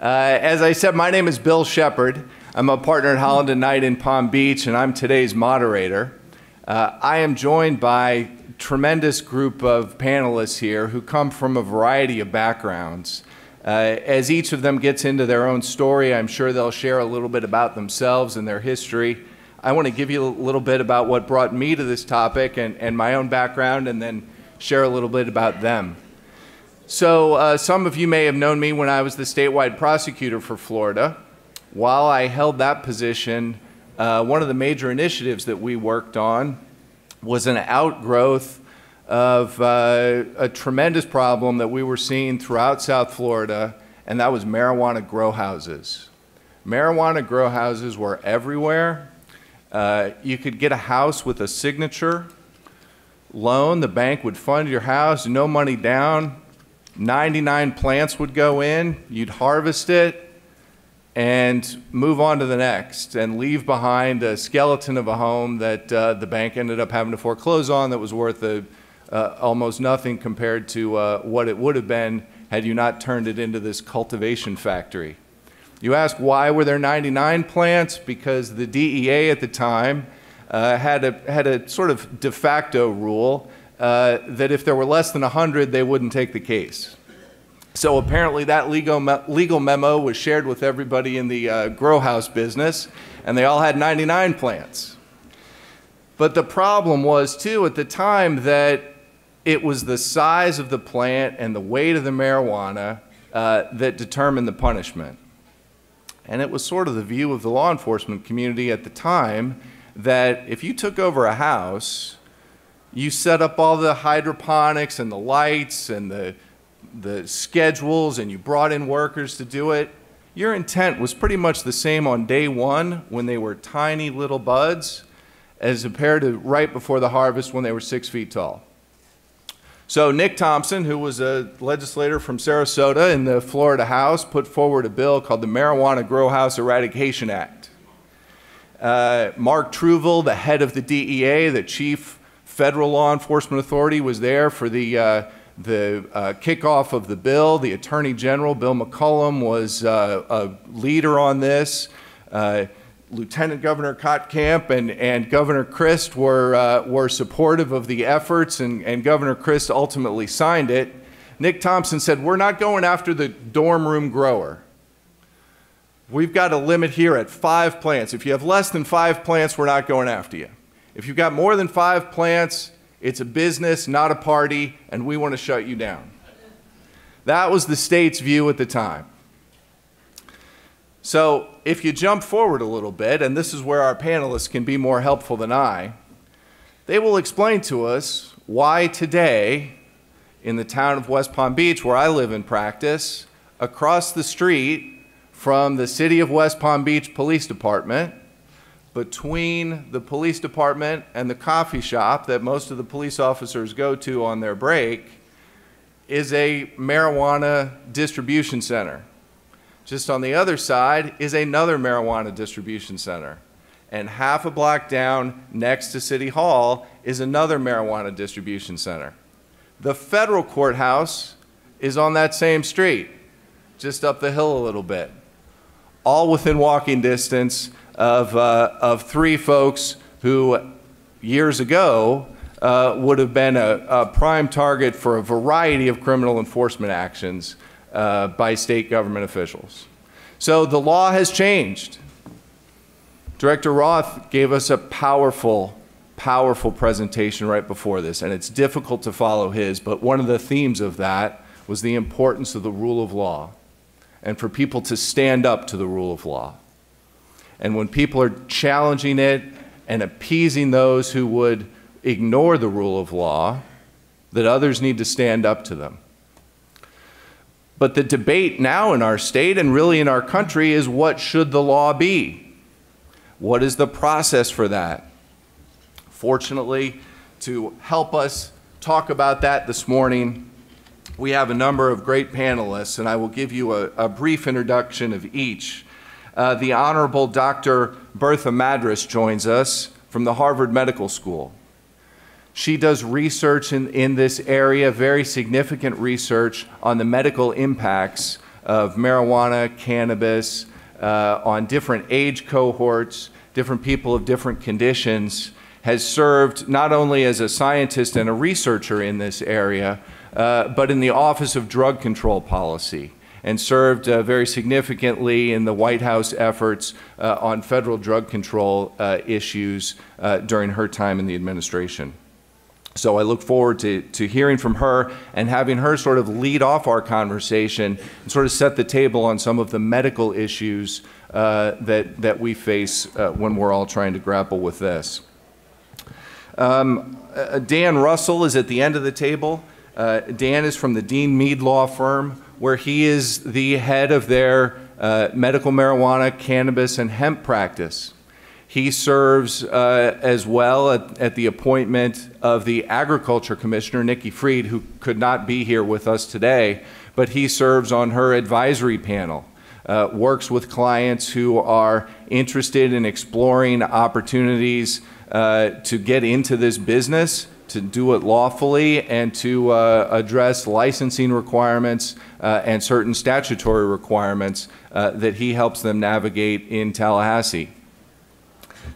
Uh, as I said, my name is Bill Shepard. I'm a partner at Holland and Knight in Palm Beach, and I'm today's moderator. Uh, I am joined by a tremendous group of panelists here who come from a variety of backgrounds. Uh, as each of them gets into their own story, I'm sure they'll share a little bit about themselves and their history. I want to give you a little bit about what brought me to this topic and, and my own background, and then share a little bit about them. So, uh, some of you may have known me when I was the statewide prosecutor for Florida. While I held that position, uh, one of the major initiatives that we worked on was an outgrowth of uh, a tremendous problem that we were seeing throughout South Florida, and that was marijuana grow houses. Marijuana grow houses were everywhere. Uh, you could get a house with a signature loan, the bank would fund your house, no money down 99 plants would go in, you'd harvest it, and move on to the next and leave behind a skeleton of a home that uh, the bank ended up having to foreclose on that was worth a, uh, almost nothing compared to uh, what it would have been had you not turned it into this cultivation factory. You ask why were there 99 plants? Because the DEA at the time uh, had, a, had a sort of de facto rule uh, that if there were less than 100, they wouldn't take the case. So apparently that legal, me legal memo was shared with everybody in the uh, grow house business, and they all had 99 plants. But the problem was, too, at the time that it was the size of the plant and the weight of the marijuana uh, that determined the punishment. And it was sort of the view of the law enforcement community at the time that if you took over a house you set up all the hydroponics and the lights and the, the schedules and you brought in workers to do it. Your intent was pretty much the same on day one when they were tiny little buds as compared to right before the harvest when they were six feet tall. So Nick Thompson, who was a legislator from Sarasota in the Florida House, put forward a bill called the Marijuana Grow House Eradication Act. Uh, Mark Trouville, the head of the DEA, the chief federal law enforcement authority was there for the, uh, the uh, kickoff of the bill. The Attorney General, Bill McCollum, was uh, a leader on this. Uh, Lieutenant Governor Kottkamp and, and Governor Crist were, uh, were supportive of the efforts, and, and Governor Crist ultimately signed it. Nick Thompson said, We're not going after the dorm room grower. We've got a limit here at five plants. If you have less than five plants, we're not going after you. If you've got more than five plants, it's a business, not a party, and we want to shut you down. That was the state's view at the time. So, if you jump forward a little bit, and this is where our panelists can be more helpful than I, they will explain to us why today, in the town of West Palm Beach, where I live in practice, across the street from the City of West Palm Beach Police Department, between the police department and the coffee shop that most of the police officers go to on their break is a marijuana distribution center. Just on the other side is another marijuana distribution center. And half a block down next to City Hall is another marijuana distribution center. The federal courthouse is on that same street, just up the hill a little bit, all within walking distance of, uh, of three folks who years ago uh, would have been a, a, prime target for a variety of criminal enforcement actions uh, by state government officials. So the law has changed. Director Roth gave us a powerful, powerful presentation right before this, and it's difficult to follow his, but one of the themes of that was the importance of the rule of law and for people to stand up to the rule of law. And when people are challenging it and appeasing those who would ignore the rule of law, that others need to stand up to them. But the debate now in our state and really in our country is what should the law be? What is the process for that? Fortunately, to help us talk about that this morning, we have a number of great panelists, and I will give you a, a brief introduction of each. Uh, the Honorable Dr. Bertha Madras joins us from the Harvard Medical School. She does research in, in this area, very significant research on the medical impacts of marijuana, cannabis, uh, on different age cohorts, different people of different conditions, has served not only as a scientist and a researcher in this area, uh, but in the Office of Drug Control Policy and served uh, very significantly in the White House efforts uh, on federal drug control uh, issues during her time in the administration. So I look forward to, to hearing from her and having her sort of lead off our conversation and sort of set the table on some of the medical issues uh, that, that we face uh, when we're all trying to grapple with this. Um, uh, Dan Russell is at the end of the table. Dan is from the Dean Mead Law Firm, where he is the head of their uh, medical marijuana, cannabis, and hemp practice. He serves uh, as well at, at, the appointment of the Agriculture Commissioner, Nikki Fried, who could not be here with us today, but he serves on her advisory panel. Uh, works with clients who are interested in exploring opportunities uh, to get into this business, to do it lawfully, and to uh, address licensing requirements uh, and certain statutory requirements uh, that he helps them navigate in Tallahassee.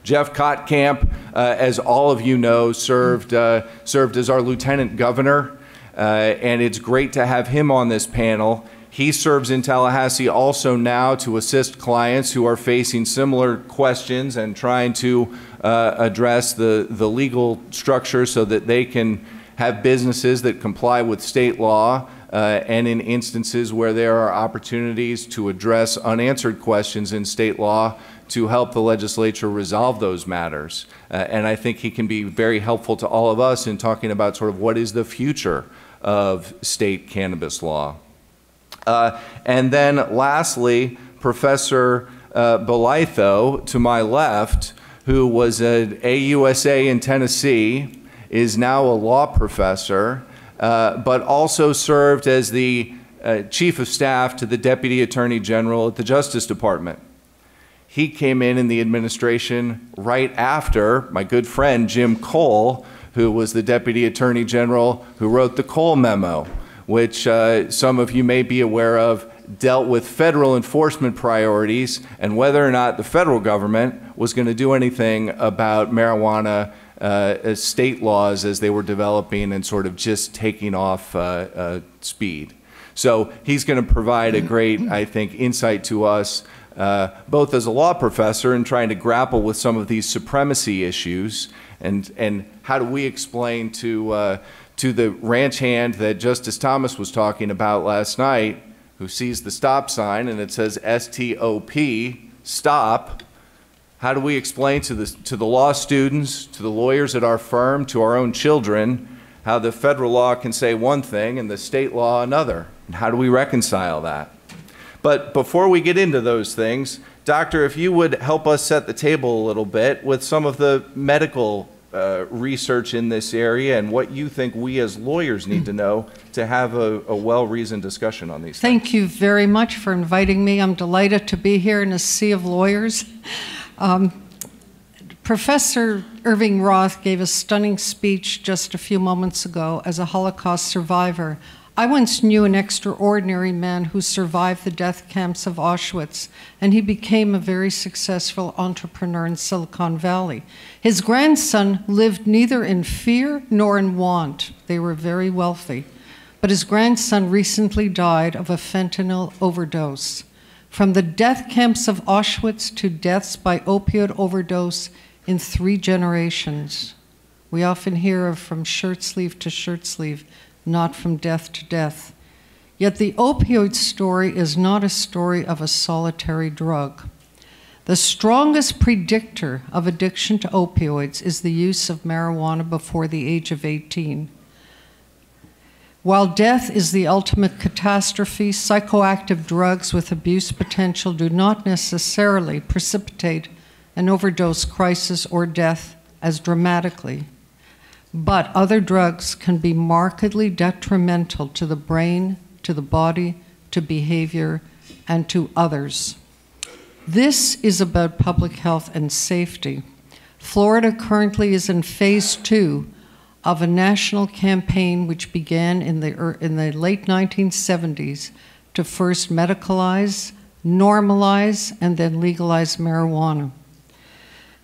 Jeff Kottkamp, uh, as all of you know, served, uh, served as our lieutenant governor, uh, and it's great to have him on this panel. He serves in Tallahassee also now to assist clients who are facing similar questions and trying to uh, address the, the legal structure so that they can have businesses that comply with state law uh, and in instances where there are opportunities to address unanswered questions in state law to help the legislature resolve those matters. Uh, and I think he can be very helpful to all of us in talking about sort of what is the future of state cannabis law. Uh, and then lastly, Professor uh, Bolitho, to my left, who was at AUSA in Tennessee, is now a law professor uh, but also served as the uh, chief of staff to the deputy attorney general at the Justice Department. He came in in the administration right after my good friend Jim Cole, who was the deputy attorney general who wrote the Cole memo, which uh, some of you may be aware of dealt with federal enforcement priorities and whether or not the federal government was going to do anything about marijuana uh, state laws as they were developing and sort of just taking off uh, uh, speed. So he's going to provide a great, I think, insight to us, uh, both as a law professor and trying to grapple with some of these supremacy issues, and and how do we explain to uh, to the ranch hand that Justice Thomas was talking about last night, who sees the stop sign and it says S T O P, stop how do we explain to the, to the law students, to the lawyers at our firm, to our own children, how the federal law can say one thing and the state law another? And how do we reconcile that? But before we get into those things, Doctor, if you would help us set the table a little bit with some of the medical uh, research in this area and what you think we as lawyers need to know to have a, a well reasoned discussion on these Thank things. you very much for inviting me. I'm delighted to be here in a sea of lawyers. Um, Professor Irving Roth gave a stunning speech just a few moments ago as a Holocaust survivor. I once knew an extraordinary man who survived the death camps of Auschwitz, and he became a very successful entrepreneur in Silicon Valley. His grandson lived neither in fear nor in want. They were very wealthy. But his grandson recently died of a fentanyl overdose. From the death camps of Auschwitz to deaths by opioid overdose in three generations. We often hear of from shirt sleeve to shirt sleeve, not from death to death. Yet the opioid story is not a story of a solitary drug. The strongest predictor of addiction to opioids is the use of marijuana before the age of 18. While death is the ultimate catastrophe, psychoactive drugs with abuse potential do not necessarily precipitate an overdose crisis or death as dramatically. But other drugs can be markedly detrimental to the brain, to the body, to behavior, and to others. This is about public health and safety. Florida currently is in phase two of a national campaign which began in the, in the late 1970s to to first medicalize, normalize, and then legalize marijuana.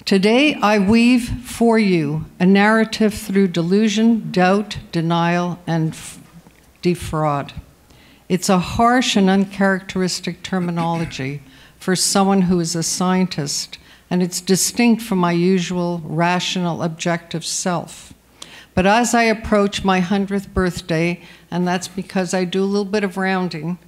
Today, I weave for you a narrative through delusion, doubt, denial, and f- defraud. It's a harsh and uncharacteristic terminology for someone who is a scientist, and it's distinct from my usual rational, objective self. But as I approach my 100th birthday, and that's because I do a little bit of rounding,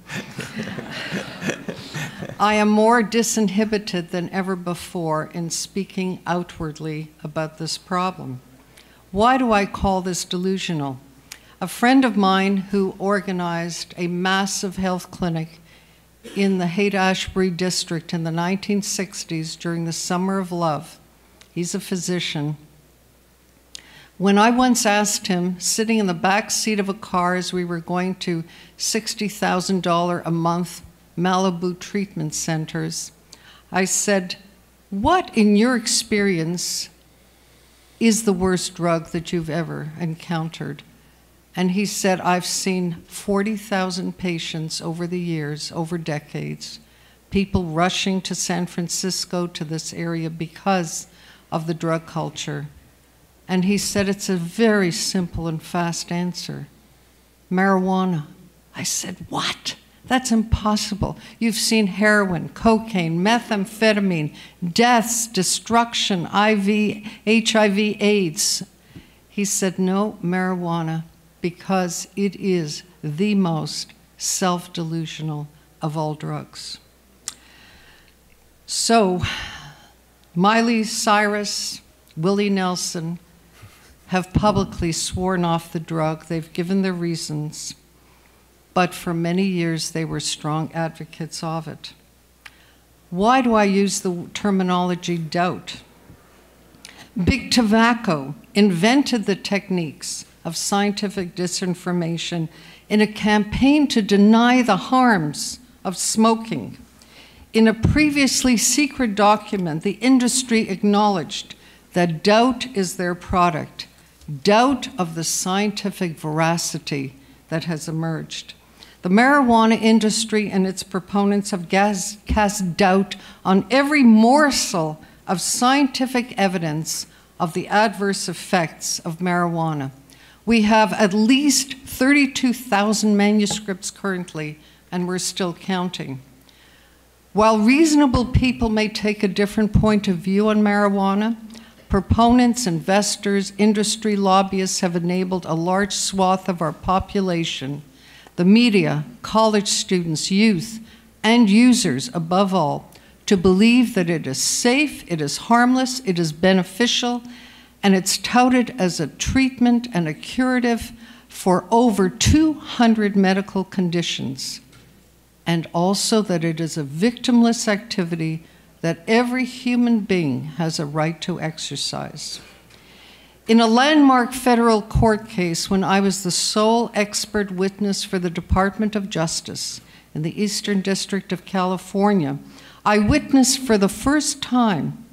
I am more disinhibited than ever before in speaking outwardly about this problem. Why do I call this delusional? A friend of mine who organized a massive health clinic in the Haight Ashbury district in the 1960s during the Summer of Love, he's a physician. When I once asked him, sitting in the back seat of a car as we were going to $60,000 a month Malibu treatment centers, I said, What, in your experience, is the worst drug that you've ever encountered? And he said, I've seen 40,000 patients over the years, over decades, people rushing to San Francisco to this area because of the drug culture. And he said, It's a very simple and fast answer marijuana. I said, What? That's impossible. You've seen heroin, cocaine, methamphetamine, deaths, destruction, IV, HIV, AIDS. He said, No, marijuana, because it is the most self delusional of all drugs. So, Miley Cyrus, Willie Nelson have publicly sworn off the drug. They've given their reasons but for many years they were strong advocates of it. Why do I use the terminology doubt? Big Tobacco invented the techniques of scientific disinformation in a campaign to deny the harms of smoking. In a previously secret document, the industry acknowledged that doubt is their product, doubt of the scientific veracity that has emerged. The marijuana industry and its proponents have cast doubt on every morsel of scientific evidence of the adverse effects of marijuana. We have at least 32,000 manuscripts currently, and we're still counting. While reasonable people may take a different point of view on marijuana, proponents, investors, industry lobbyists have enabled a large swath of our population the media, college students, youth, and users above all to believe that it is safe, it is harmless, it is beneficial, and it's touted as a treatment and a curative for over 200 medical conditions, and also that it is a victimless activity that every human being has a right to exercise. In a landmark federal court case, when I was the sole expert witness for the Department of Justice in the Eastern District of California, I witnessed for the first time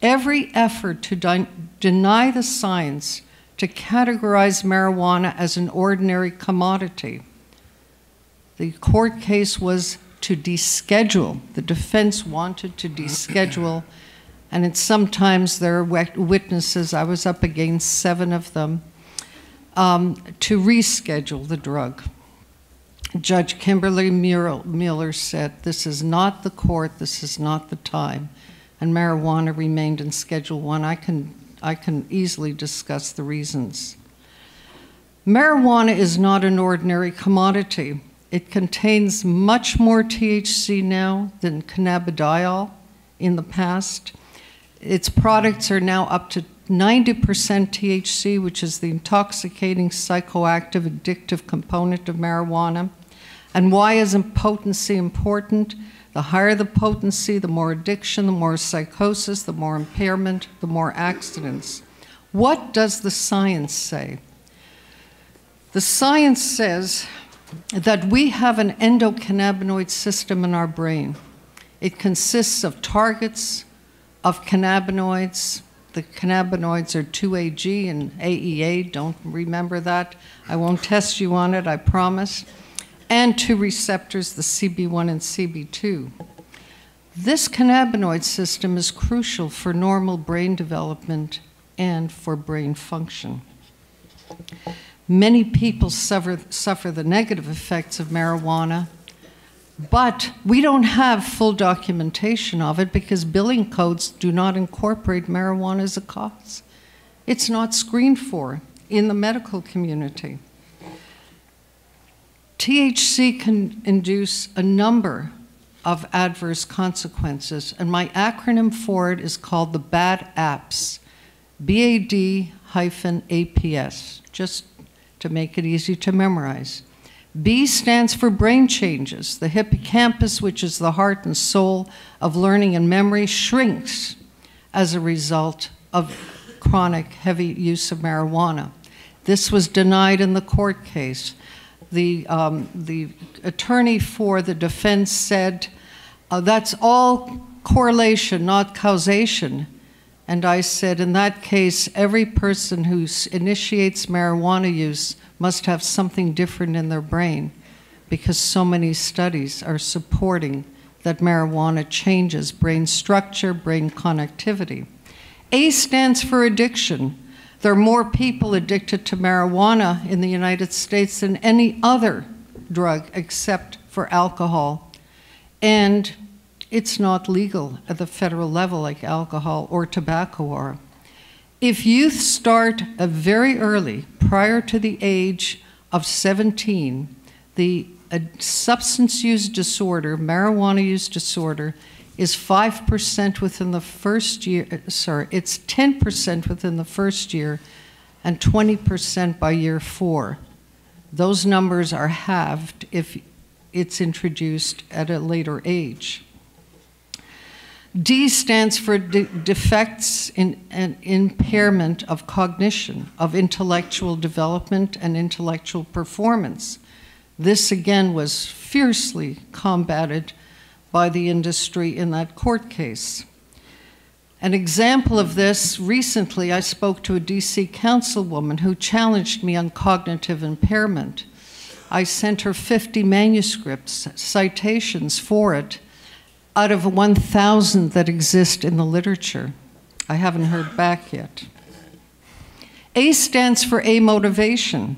every effort to de- deny the science to categorize marijuana as an ordinary commodity. The court case was to deschedule. The defense wanted to deschedule and it's sometimes there are witnesses, I was up against seven of them, um, to reschedule the drug. Judge Kimberly Mueller said, This is not the court, this is not the time. And marijuana remained in Schedule 1. I can, I can easily discuss the reasons. Marijuana is not an ordinary commodity. It contains much more THC now than cannabidiol in the past. Its products are now up to 90% THC, which is the intoxicating, psychoactive, addictive component of marijuana. And why isn't potency important? The higher the potency, the more addiction, the more psychosis, the more impairment, the more accidents. What does the science say? The science says that we have an endocannabinoid system in our brain. It consists of targets, of cannabinoids. The cannabinoids are 2AG and AEA. Don't remember that. I won't test you on it, I promise. and two receptors, the CB1 and CB2. This cannabinoid system is crucial for normal brain development and for brain function. Many people suffer, suffer the negative effects of marijuana, but we don't have full documentation of it because billing codes do not incorporate marijuana as a cause. It's not screened for in the medical community. THC can induce a number of adverse consequences, and my acronym for it is called the BAD APS, BAD hyphen APS, just to make it easy to memorize. B stands for brain changes. The hippocampus, which is the heart and soul of learning and memory, shrinks as a result of chronic heavy use of marijuana. This was denied in the court case. The, um, the attorney for the defense said, uh, that's all correlation, not causation. And I said, in that case, every person who initiates marijuana use must have something different in their brain because so many studies are supporting that marijuana changes brain structure, brain connectivity. A stands for addiction. There are more people addicted to marijuana in the United States than any other drug except for alcohol. And it's not legal at the federal level like alcohol or tobacco are. If youth start very early, prior to the age of 17, the substance use disorder, marijuana use disorder, is 5% within the first year, uh, sorry, it's 10% within the first year and 20% by year four. Those numbers are halved if it's introduced at a later age. D stands for de defects in an impairment of cognition, of intellectual development and intellectual performance. This again was fiercely combated by the industry in that court case. An example of this recently, I spoke to a DC councilwoman who challenged me on cognitive impairment. I sent her 50 manuscripts, citations for it out of 1,000 that exist in the literature. I haven't heard back yet. A stands for A motivation.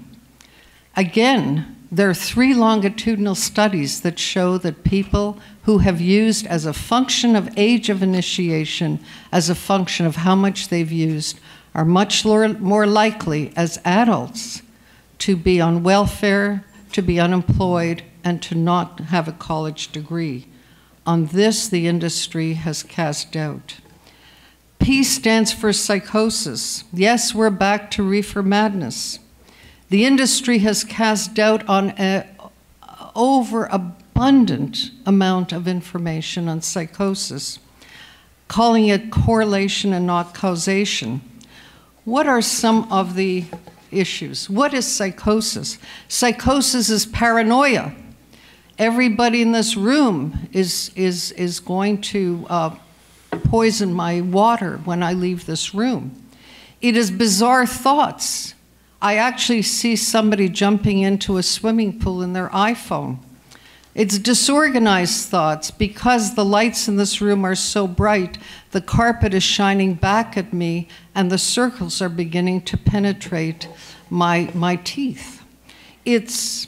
Again, there are three longitudinal studies that show that people who have used as a function of age of initiation, as a function of how much they've used, are much more likely as adults to be on welfare, to be unemployed, and to not have a college degree. On this, the industry has cast doubt. P stands for psychosis. Yes, we're back to reefer madness. The industry has cast doubt on an overabundant amount of information on psychosis, calling it correlation and not causation. What are some of the issues? What is psychosis? Psychosis is paranoia everybody in this room is, is, is going to uh, poison my water when I leave this room. It is bizarre thoughts. I actually see somebody jumping into a swimming pool in their iPhone. It's disorganized thoughts because the lights in this room are so bright, the carpet is shining back at me, and the circles are beginning to penetrate my, my teeth. It's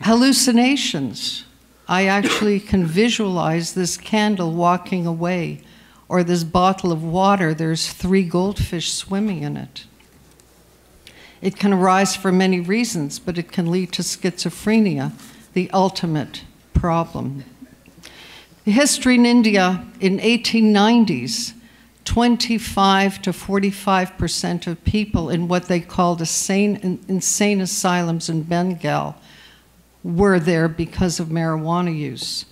Hallucinations. I actually can visualize this candle walking away, or this bottle of water, there's three goldfish swimming in it. It can arise for many reasons, but it can lead to schizophrenia, the ultimate problem. History in India in 1890s, 25 to 45 percent of people in what they called insane, insane asylums in Bengal were there because of marijuana use.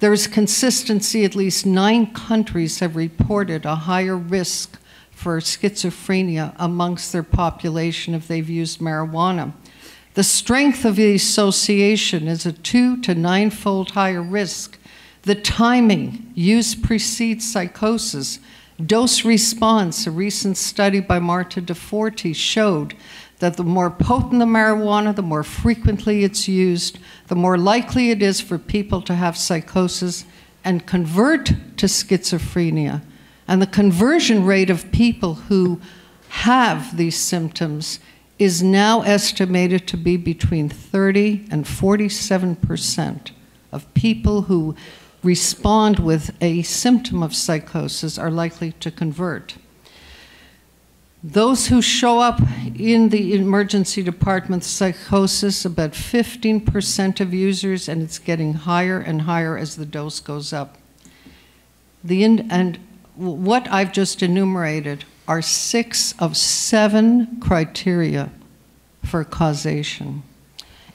There is consistency, at least nine countries have reported a higher risk for schizophrenia amongst their population if they've used marijuana. The strength of the association is a two to ninefold higher risk. The timing, use precedes psychosis. Dose response, a recent study by Marta Di Forti showed that the more potent the marijuana, the more frequently it's used, the more likely it is for people to have psychosis and convert to schizophrenia. And the conversion rate of people who have these symptoms is now estimated to be between 30 and 47 percent of people who respond with a symptom of psychosis are likely to convert. Those who show up in the emergency department psychosis, about 15% of users, and it's getting higher and higher as the dose goes up. The in, and what I've just enumerated are six of seven criteria for causation.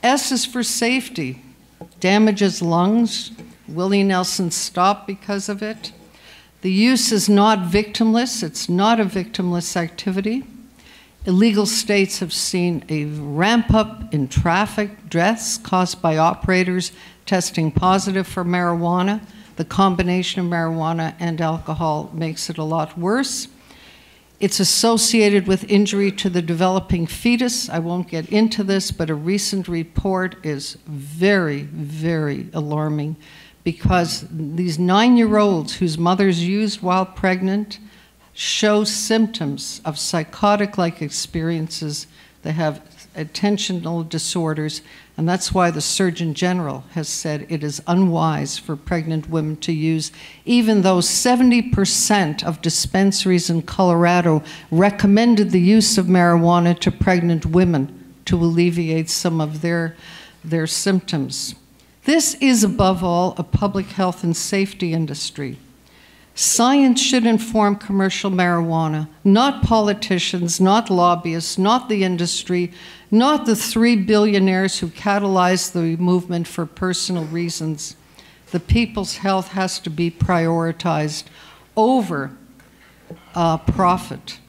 S is for safety. Damages lungs. Willie Nelson stopped because of it. The use is not victimless, it's not a victimless activity. Illegal states have seen a ramp up in traffic deaths caused by operators testing positive for marijuana. The combination of marijuana and alcohol makes it a lot worse. It's associated with injury to the developing fetus. I won't get into this, but a recent report is very, very alarming because these nine year olds whose mothers used while pregnant show symptoms of psychotic like experiences. They have attentional disorders, and that's why the Surgeon General has said it is unwise for pregnant women to use, even though 70% of dispensaries in Colorado recommended the use of marijuana to pregnant women to alleviate some of their, their symptoms. This is, above all, a public health and safety industry. Science should inform commercial marijuana, not politicians, not lobbyists, not the industry, not the three billionaires who catalyzed the movement for personal reasons. The people's health has to be prioritized over uh, profit.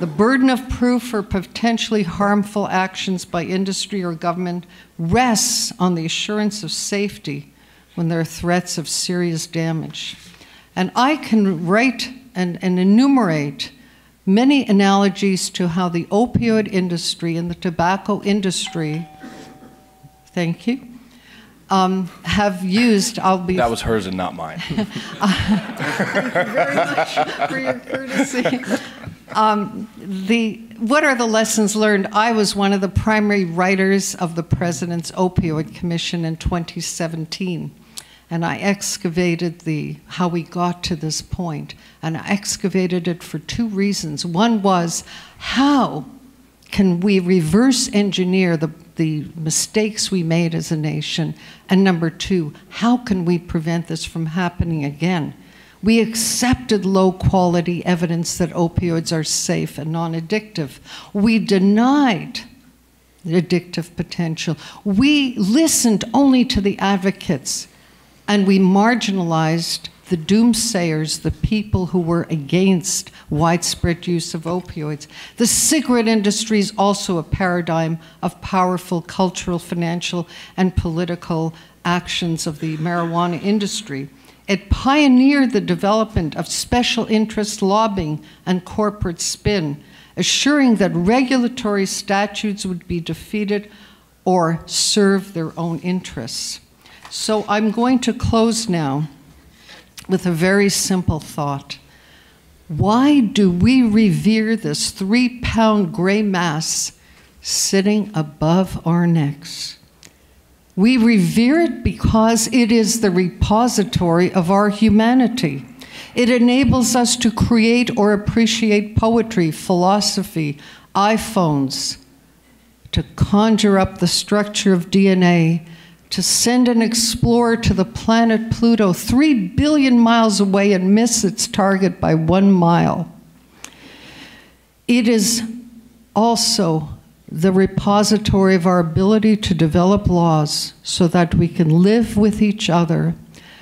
The burden of proof for potentially harmful actions by industry or government rests on the assurance of safety when there are threats of serious damage. And I can write and, and enumerate many analogies to how the opioid industry and the tobacco industry, thank you, um, have used. I'll be. That was hers and not mine. Thank you very much for your courtesy. Um, the, what are the lessons learned? I was one of the primary writers of the President's Opioid Commission in 2017, and I excavated the, how we got to this point, and I excavated it for two reasons. One was how can we reverse engineer the, the mistakes we made as a nation? And number two, how can we prevent this from happening again? We accepted low quality evidence that opioids are safe and non addictive. We denied addictive potential. We listened only to the advocates and we marginalized the doomsayers, the people who were against widespread use of opioids. The cigarette industry is also a paradigm of powerful cultural, financial, and political actions of the marijuana industry. It pioneered the development of special interest lobbying and corporate spin, assuring that regulatory statutes would be defeated or serve their own interests. So I'm going to close now with a very simple thought. Why do we revere this three pound gray mass sitting above our necks? We revere it because it is the repository of our humanity. It enables us to create or appreciate poetry, philosophy, iPhones, to conjure up the structure of DNA, to send an explorer to the planet Pluto, three billion miles away, and miss its target by one mile. It is also the repository of our ability to develop laws so that we can live with each other,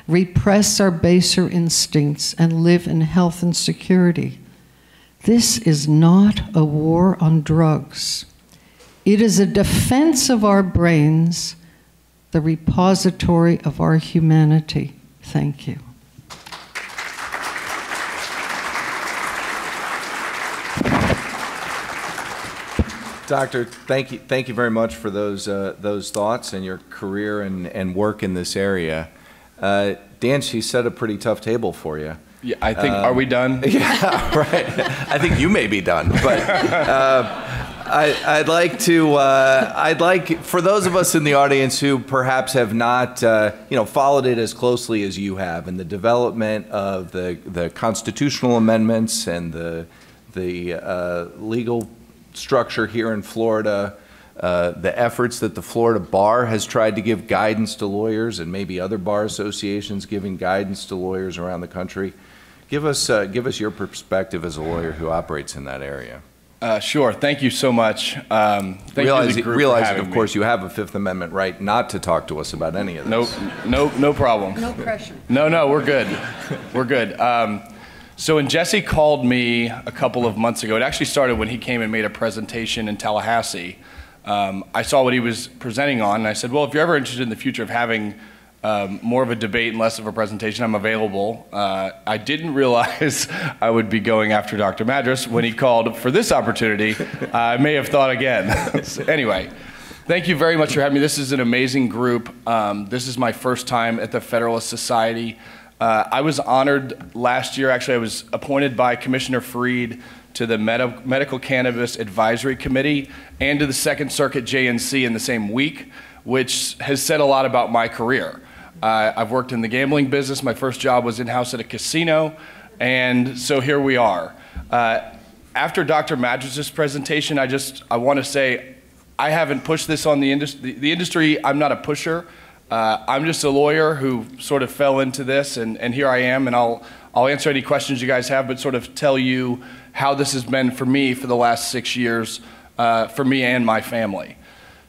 repress our baser instincts, and live in health and security. This is not a war on drugs. It is a defense of our brains, the repository of our humanity. Thank you. Doctor, thank you, thank you very much for those, uh, those thoughts and your career and, and work in this area. Uh, Dan, she set a pretty tough table for you. Yeah, I think, are we done? Yeah, right. I think you may be done, but uh, I, I'd like to. Uh, I'd like for those of us in the audience who perhaps have not, uh, you know, followed it as closely as you have in the development of the the constitutional amendments and the the uh, legal structure here in Florida. Uh, the efforts that the Florida Bar has tried to give guidance to lawyers, and maybe other bar associations giving guidance to lawyers around the country. Give us, uh, give us your perspective as a lawyer who operates in that area. Uh, sure. Thank you so much. Um, thank realize, you to the group for realize that, of me. course, you have a Fifth Amendment right not to talk to us about any of No, this. no, no problem. No pressure. No, no, we're good. We're good. Um, so when Jesse called me a couple of months ago, it actually started when he came and made a presentation in Tallahassee. Um, I saw what he was presenting on, and I said, well, if you're ever interested in the future of having um, more of a debate and less of a presentation, I'm available. Uh, I didn't realize I would be going after Dr. Madras when he called for this opportunity. I may have thought again. So anyway, Thank you very much for having me. This is an amazing group. Um, this is my first time at the Federalist Society. Uh, I was honored last year, actually, I was appointed by Commissioner Fried to the Medi- Medical Cannabis Advisory Committee and to the Second Circuit JNC in the same week, which has said a lot about my career. Uh, I've worked in the gambling business. My first job was in house at a casino, and so here we are. Uh, after Dr. Madras's presentation, I just I want to say I haven't pushed this on the industry. The, the industry, I'm not a pusher. Uh, I'm just a lawyer who sort of fell into this, and, and here I am, and I'll, I'll answer any questions you guys have, but sort of tell you how this has been for me for the last six years, uh, for me and my family.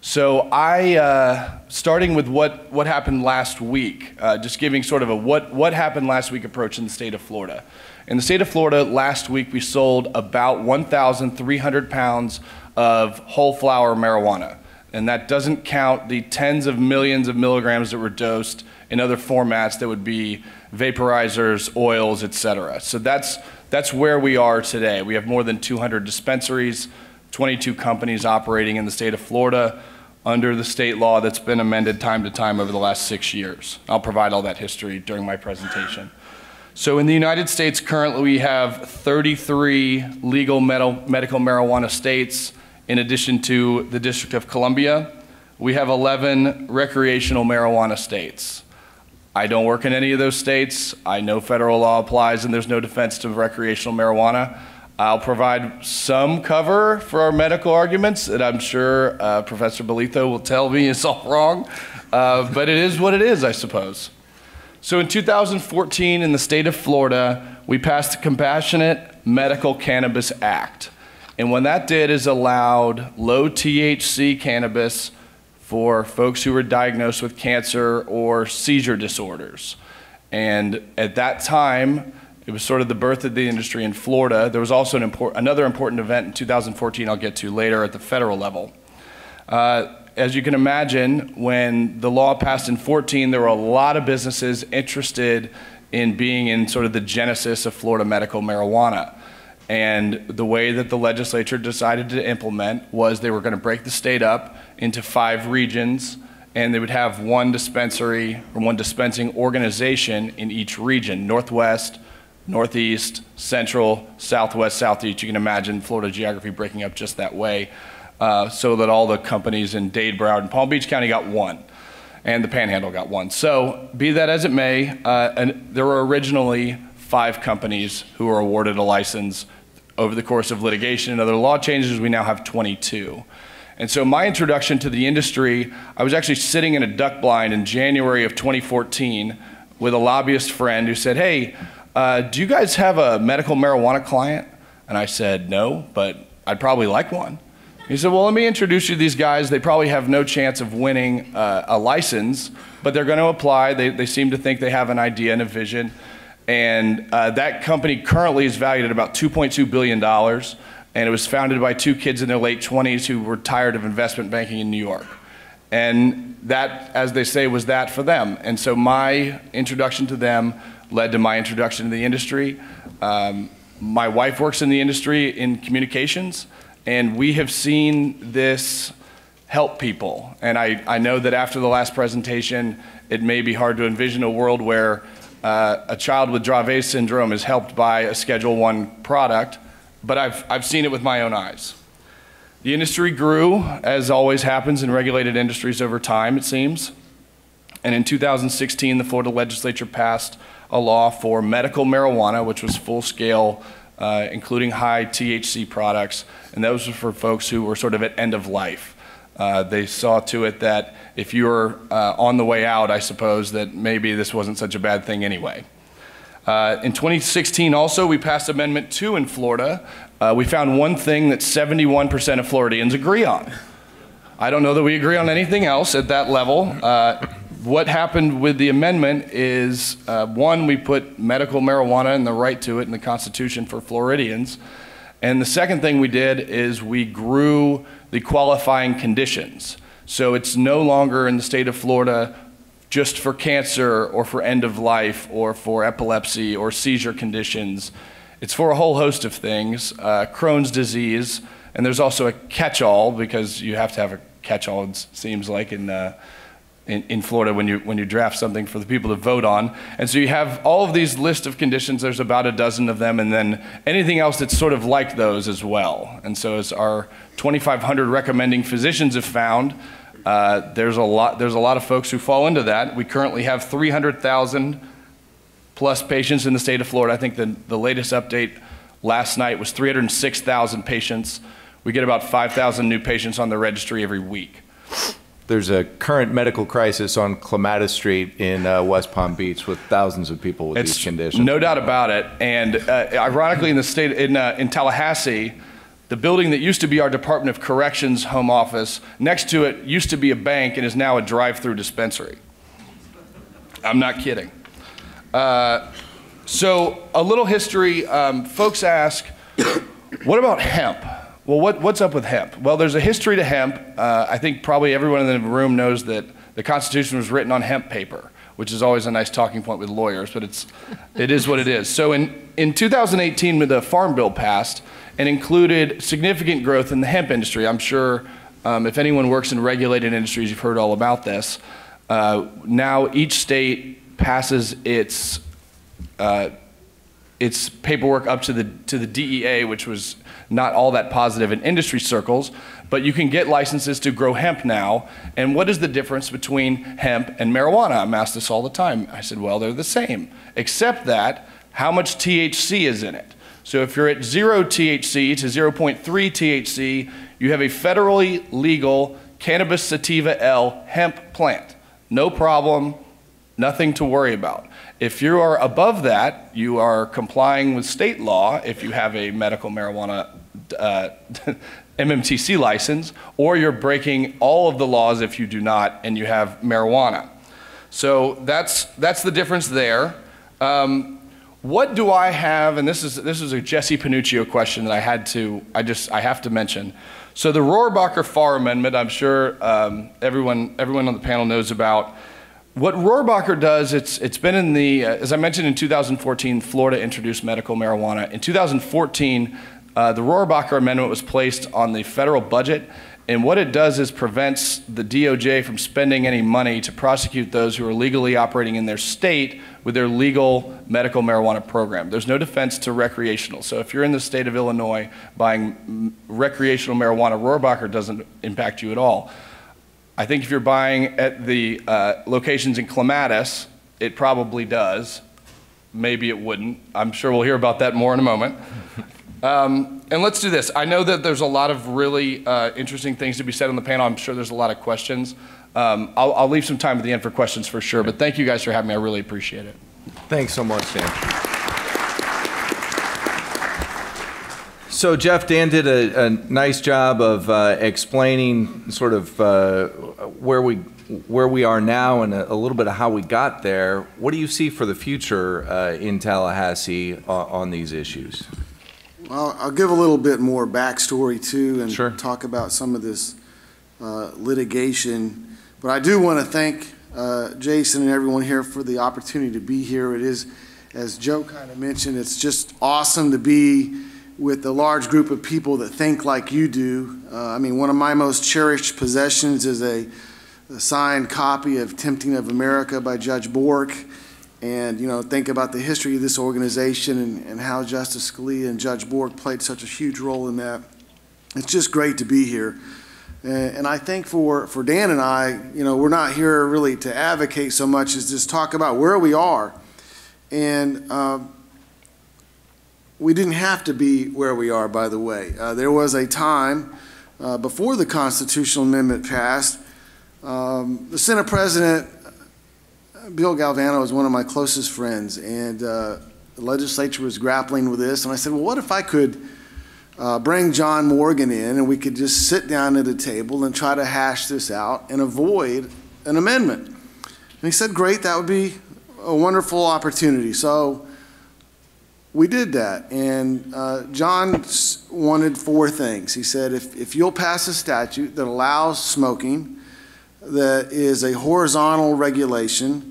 So I, uh, starting with what, what happened last week, uh, just giving sort of a what, what happened last week approach in the state of Florida. In the state of Florida, last week we sold about 1,300 pounds of whole flower marijuana. And that doesn't count the tens of millions of milligrams that were dosed in other formats that would be vaporizers, oils, et cetera. So that's, that's where we are today. We have more than 200 dispensaries, 22 companies operating in the state of Florida under the state law that's been amended time to time over the last six years. I'll provide all that history during my presentation. So in the United States, currently we have 33 legal med- medical marijuana states, in addition to the District of Columbia. We have 11 recreational marijuana states. I don't work in any of those states. I know federal law applies and there's no defense to recreational marijuana. I'll provide some cover for our medical arguments that I'm sure uh, Professor Bolitho will tell me is all wrong, uh, but it is what it is, I suppose. So in 2014, in the state of Florida, we passed the Compassionate Medical Cannabis Act. And what that did is allowed low THC cannabis for folks who were diagnosed with cancer or seizure disorders. And at that time, it was sort of the birth of the industry in Florida. There was also an import, another important event in 2014 I'll get to later at the federal level. Uh, as you can imagine, when the law passed in 14, there were a lot of businesses interested in being in sort of the genesis of Florida medical marijuana. And the way that the legislature decided to implement was they were going to break the state up into five regions, and they would have one dispensary or one dispensing organization in each region Northwest, Northeast, Central, Southwest, Southeast. You can imagine Florida geography breaking up just that way, uh, so that all the companies in Dade, Broward, and Palm Beach County got one, and the Panhandle got one. So, be that as it may, uh, there were originally five companies who were awarded a license over the course of litigation and other law changes, we now have 22. And so my introduction to the industry, I was actually sitting in a duck blind in January of 2014 with a lobbyist friend who said, hey, uh, do you guys have a medical marijuana client? And I said, no, but I'd probably like one. He said, well, let me introduce you to these guys. They probably have no chance of winning uh, a license, but they're going to apply. They, they seem to think they have an idea and a vision. And uh, that company currently is valued at about $2.2 billion. And it was founded by two kids in their late 20s who were tired of investment banking in New York. And that, as they say, was that for them. And so my introduction to them led to my introduction to the industry. Um, my wife works in the industry in communications, And we have seen this help people. And I, I know that after the last presentation, it may be hard to envision a world where uh, a child with Dravet syndrome is helped by a Schedule One product, but I've, I've seen it with my own eyes. The industry grew, as always happens in regulated industries over time, it seems. And in 2016, the Florida legislature passed a law for medical marijuana, which was full scale, uh, including high THC products. And those were for folks who were sort of at end of life. Uh, they saw to it that if you were uh, on the way out, I suppose, that maybe this wasn't such a bad thing anyway. Uh, in 2016, also, we passed Amendment 2 in Florida. Uh, we found one thing that 71% of Floridians agree on. I don't know that we agree on anything else at that level. Uh, what happened with the amendment is one, we put medical marijuana and the right to it in the Constitution for Floridians. And the second thing we did is we grew the qualifying conditions. So it's no longer in the state of Florida just for cancer or for end of life or for epilepsy or seizure conditions. It's for a whole host of things, uh, Crohn's disease, and there's also a catch all because you have to have a catch all, it seems like, in. Uh, in, in, Florida when you, when you draft something for the people to vote on. And so you have all of these list of conditions, there's about a dozen of them, and then anything else that's sort of like those as well. And so as our 2,500 recommending physicians have found, uh, there's, a lot, there's a lot of folks who fall into that. We currently have 300,000 plus patients in the state of Florida. I think the, the latest update last night was 306,000 patients. We get about 5,000 new patients on the registry every week there's a current medical crisis on Clematis Street in uh, West Palm Beach with thousands of people with it's these conditions. No doubt about it. And uh, ironically, in the state in uh, in Tallahassee, the building that used to be our Department of Corrections home office, next to it used to be a bank and is now a drive-through dispensary. I'm not kidding. Uh, so, a little history. Um, folks ask, what about hemp? Well, what, what's up with hemp? Well, there's a history to hemp. Uh, I think probably everyone in the room knows that the Constitution was written on hemp paper, which is always a nice talking point with lawyers, but it's, it is what it is. So in, in 2018, when the Farm Bill passed and included significant growth in the hemp industry. I'm sure um, if anyone works in regulated industries, you've heard all about this. Uh, now each state passes its uh, its paperwork up to the to the DEA, which was not all that positive in industry circles, but you can get licenses to grow hemp now. And what is the difference between hemp and marijuana? I'm asked this all the time. I said, well, they're the same, except that how much THC is in it. So if you're at zero THC to 0.3 THC, you have a federally legal cannabis sativa L hemp plant. No problem, nothing to worry about. If you are above that, you are complying with state law if you have a medical marijuana uh, MMTC license, or you're breaking all of the laws if you do not and you have marijuana. So that's, that's the difference there. Um, what do I have, and this is, this is a Jesse Panuccio question that I had to, I just, I have to mention. So the Rohrabacher Farr Amendment, I'm sure um, everyone, everyone on the panel knows about. What Rohrabacher does, it's, it's been in the, uh, as I mentioned in 2014, Florida introduced medical marijuana. In 2014, uh, the Rohrabacher Amendment was placed on the federal budget, and what it does is prevents the DOJ from spending any money to prosecute those who are legally operating in their state with their legal medical marijuana program. There's no defense to recreational. So if you're in the state of Illinois buying recreational marijuana, Rohrabacher doesn't impact you at all. I think if you're buying at the uh, locations in Clematis, it probably does. Maybe it wouldn't. I'm sure we'll hear about that more in a moment. Um, and let's do this. I know that there's a lot of really uh, interesting things to be said on the panel. I'm sure there's a lot of questions. Um, I'll, I'll, leave some time at the end for questions for sure, but thank you guys for having me. I really appreciate it. Thanks so much, Dan. So, Jeff, Dan did a, a nice job of uh, explaining sort of uh, where we where we are now and a, a, little bit of how we got there. What do you see for the future uh, in Tallahassee on, on these issues? Well, I'll give a little bit more backstory too and sure. talk about some of this uh, litigation. But I do want to thank uh, Jason and everyone here for the opportunity to be here. It is, as Joe kind of mentioned, it's just awesome to be with a large group of people that think like you do. Uh, I mean, one of my most cherished possessions is a, a signed copy of Tempting of America by Judge Bork. And, you know, think about the history of this organization and, and how Justice Scalia and Judge Bork played such a huge role in that. It's just great to be here. And, I think for, for Dan and I, you know, we're not here really to advocate so much as just talk about where we are. And uh, we didn't have to be where we are, by the way. Uh, there was a time uh, before the constitutional amendment passed, um, the Senate President Bill Galvano is one of my closest friends, and uh, the legislature was grappling with this. And I said, well, what if I could uh, bring John Morgan in and we could just sit down at a table and try to hash this out and avoid an amendment? And he said, great, that would be a wonderful opportunity. So we did that. And uh, John wanted four things. He said, if, if you'll pass a statute that allows smoking, that is a horizontal regulation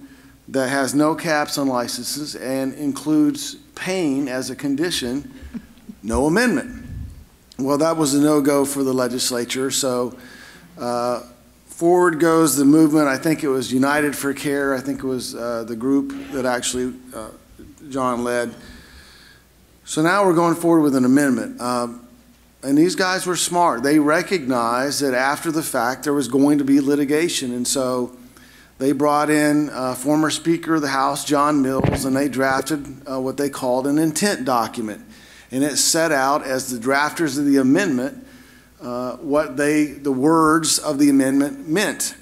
that has no caps on licenses and includes pain as a condition, no amendment. Well, that was a no-go for the legislature, so uh, forward goes the movement. I think it was United for Care. I think it was uh, the group that actually uh, John led. So now we're going forward with an amendment. Um, and these guys were smart. They recognized that after the fact there was going to be litigation. And so they brought in uh, former Speaker of the House, Jon Mills, and they drafted uh, what they called an intent document. And it set out as the drafters of the amendment uh, what they, the words of the amendment meant.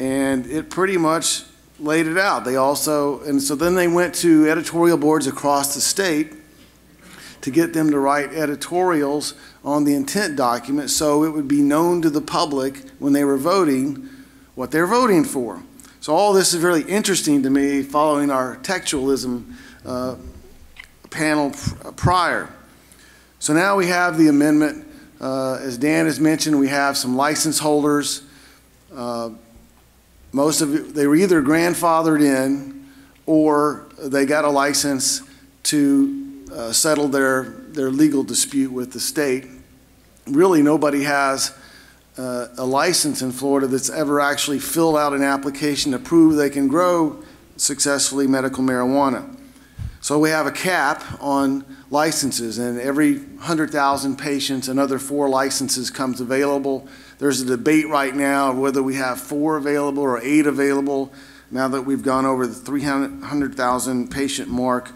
And it pretty much laid it out. They also, and so then they went to editorial boards across the state to get them to write editorials on the intent document so it would be known to the public when they were voting what they're voting for. So all this is very interesting to me following our textualism uh, panel pr- prior. So now we have the amendment. Uh, as Dan has mentioned, we have some license holders. Uh, most of it, they were either grandfathered in or they got a license to uh, settle their, their legal dispute with the state. Really, nobody has uh, a license in Florida that's ever actually filled out an application to prove they can grow successfully medical marijuana. So we have a cap on licenses, and every 100,000 patients, another four licenses comes available. There's a debate right now of whether we have four available or eight available now that we've gone over the 300,000 patient mark.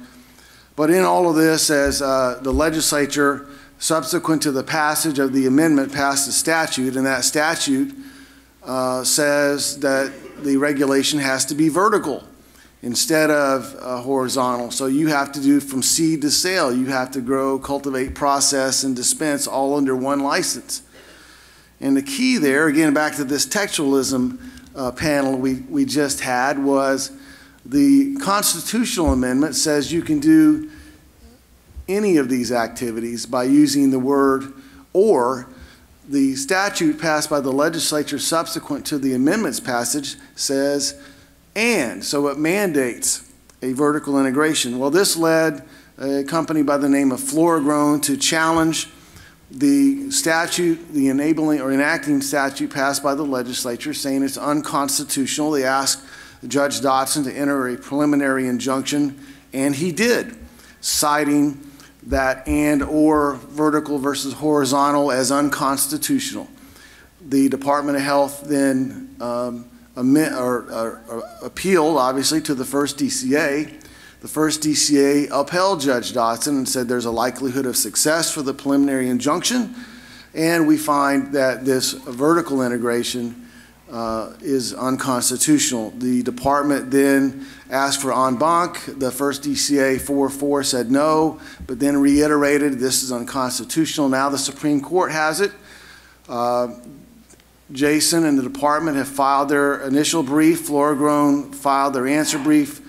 But in all of this, as uh, the legislature subsequent to the passage of the amendment, passed a statute, and that statute uh, says that the regulation has to be vertical instead of uh, horizontal. So you have to do from seed to sale. You have to grow, cultivate, process, and dispense all under one license. And the key there, again, back to this textualism uh, panel we, we just had, was the constitutional amendment says you can do any of these activities by using the word or. The statute passed by the legislature subsequent to the amendments passage says and. So it mandates a vertical integration. Well, this led a company by the name of Florigrown to challenge the statute, the enabling or enacting statute passed by the legislature, saying it's unconstitutional. They asked Judge Dodson to enter a preliminary injunction, and he did, citing that and or vertical versus horizontal as unconstitutional. The Department of Health then um, or, or, or appealed, obviously, to the first DCA. The first DCA upheld Judge Dodson and said there's a likelihood of success for the preliminary injunction, and we find that this vertical integration uh, is unconstitutional. The department then asked for en banc. The first DCA 4-4 said no, but then reiterated this is unconstitutional. Now the Supreme Court has it. Uh, Jason and the department have filed their initial brief. Florigrown filed their answer brief.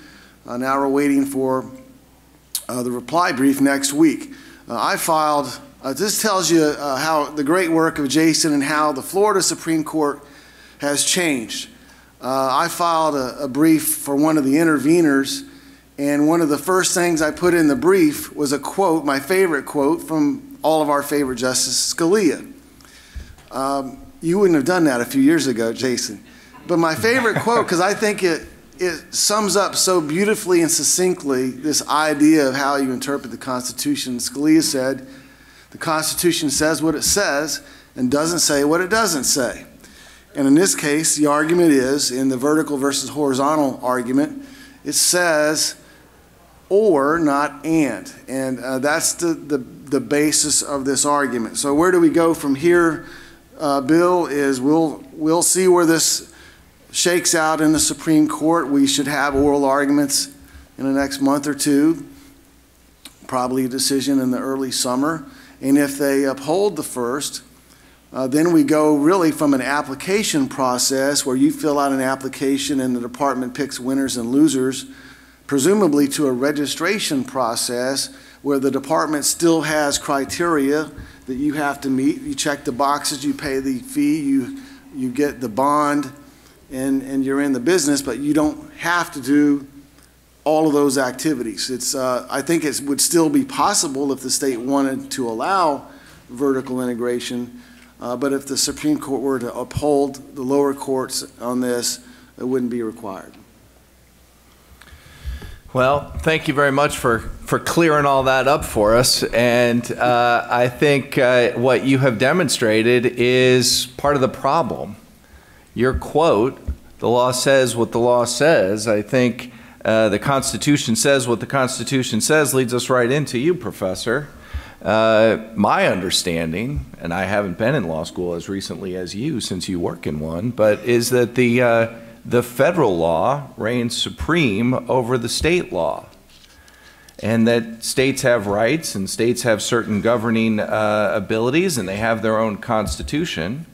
Uh, now we're waiting for uh, the reply brief next week. Uh, I filed, uh, this tells you how the great work of Jason and how the Florida Supreme Court has changed. Uh, I filed a, a, brief for one of the interveners, And one of the first things I put in the brief was a quote, my favorite quote from all of our favorite Justice Scalia. Um, you wouldn't have done that a few years ago, Jason. But my favorite quote, because I think it, it sums up so beautifully and succinctly this idea of how you interpret the Constitution. Scalia said, The Constitution says what it says and doesn't say what it doesn't say. And in this case, the argument is in the vertical versus horizontal argument, it says or, not and. And uh, that's the, the, the basis of this argument. So, where do we go from here, uh, Bill? Is we'll, we'll see where this shakes out in the Supreme Court. We should have oral arguments in the next month or two, probably a decision in the early summer. And if they uphold the first, uh, then we go really from an application process where you fill out an application and the department picks winners and losers presumably to a registration process where the department still has criteria that you have to meet. You check the boxes, you pay the fee, you, you get the bond, and, and you're in the business, but you don't have to do all of those activities. It's, uh, I think it would still be possible if the state wanted to allow vertical integration, uh, but if the Supreme Court were to uphold the lower courts on this, it wouldn't be required. Well, thank you very much for, for clearing all that up for us. And uh, I think uh, what you have demonstrated is part of the problem. Your quote, the law says what the law says, I think uh, the Constitution says what the Constitution says, leads us right into you, Professor. Uh, my understanding, and I haven't been in law school as recently as you since you work in one, but is that the uh, the federal law reigns supreme over the state law. And that states have rights and states have certain governing uh, abilities and they have their own constitution.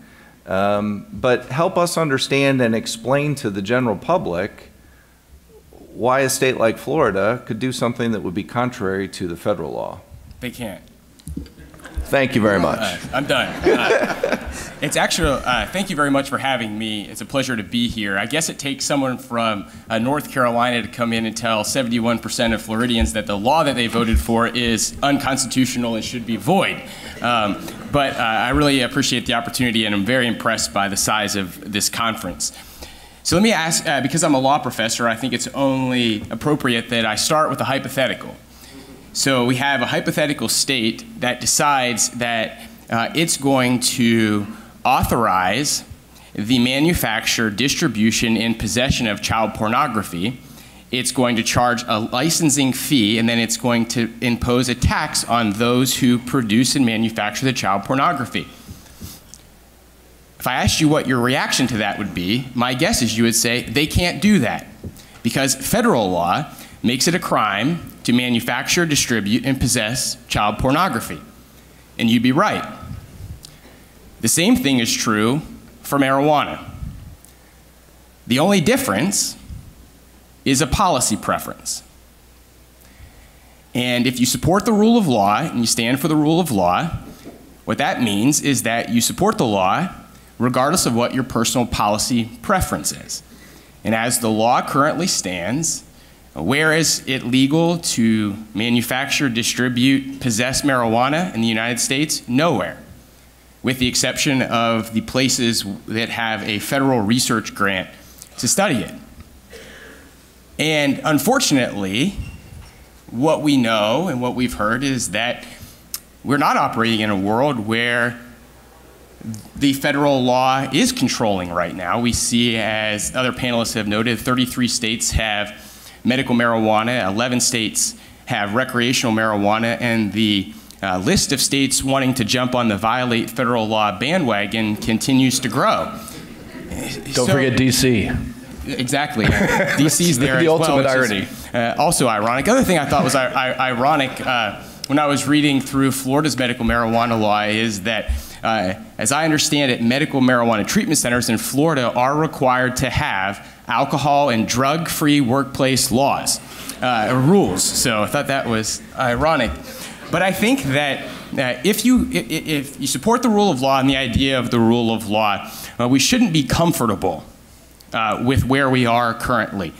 Um, but help us understand and explain to the general public why a state like Florida could do something that would be contrary to the federal law. They can't. Thank you very much. Uh, I'm done. Uh, it's actually, uh, thank you very much for having me. It's a pleasure to be here. I guess it takes someone from uh, North Carolina to come in and tell 71% of Floridians that the law that they voted for is unconstitutional and should be void. Um, but uh, I really appreciate the opportunity and I'm very impressed by the size of this conference. So let me ask, uh, because I'm a law professor, I think it's only appropriate that I start with a hypothetical. So we have a hypothetical state that decides that uh, it's going to authorize the manufacture, distribution, and possession of child pornography. It's going to charge a licensing fee, and then it's going to impose a tax on those who produce and manufacture the child pornography. If I asked you what your reaction to that would be, my guess is you would say they can't do that because federal law makes it a crime to manufacture, distribute, and possess child pornography. And you'd be right. The same thing is true for marijuana. The only difference is a policy preference. And if you support the rule of law and you stand for the rule of law, what that means is that you support the law regardless of what your personal policy preference is. And as the law currently stands, where is it legal to manufacture, distribute, possess marijuana in the United States? Nowhere, with the exception of the places that have a federal research grant to study it. And unfortunately, what we know and what we've heard is that we're not operating in a world where the federal law is controlling right now. We see, as other panelists have noted, 33 states have medical marijuana. 11 states have recreational marijuana, and the uh, list of states wanting to jump on the violate federal law bandwagon continues to grow. Don't so, forget D.C. Exactly. DC's there the as ultimate well, irony. Is, uh, also ironic. Other thing I thought was ironic uh, when I was reading through Florida's medical marijuana law is that uh, as I understand it, medical marijuana treatment centers in Florida are required to have alcohol and drug free workplace laws, uh, rules. So I thought that was ironic. But I think that uh, if, you, if you support the rule of law and the idea of the rule of law, uh, we shouldn't be comfortable uh, with where we are currently.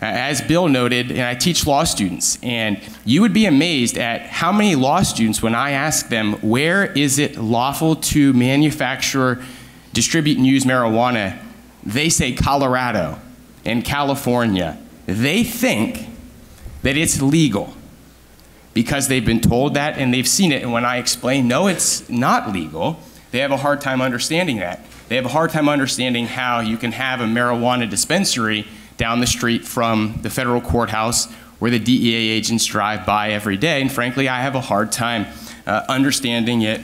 as Bill noted, and I teach law students, and you would be amazed at how many law students, when I ask them, where is it lawful to manufacture, distribute, and use marijuana, they say Colorado and California. They think that it's legal because they've been told that and they've seen it. And when I explain, no, it's not legal, they have a hard time understanding that. They have a hard time understanding how you can have a marijuana dispensary down the street from the federal courthouse where the DEA agents drive by every day. And frankly, I have a hard time uh, understanding it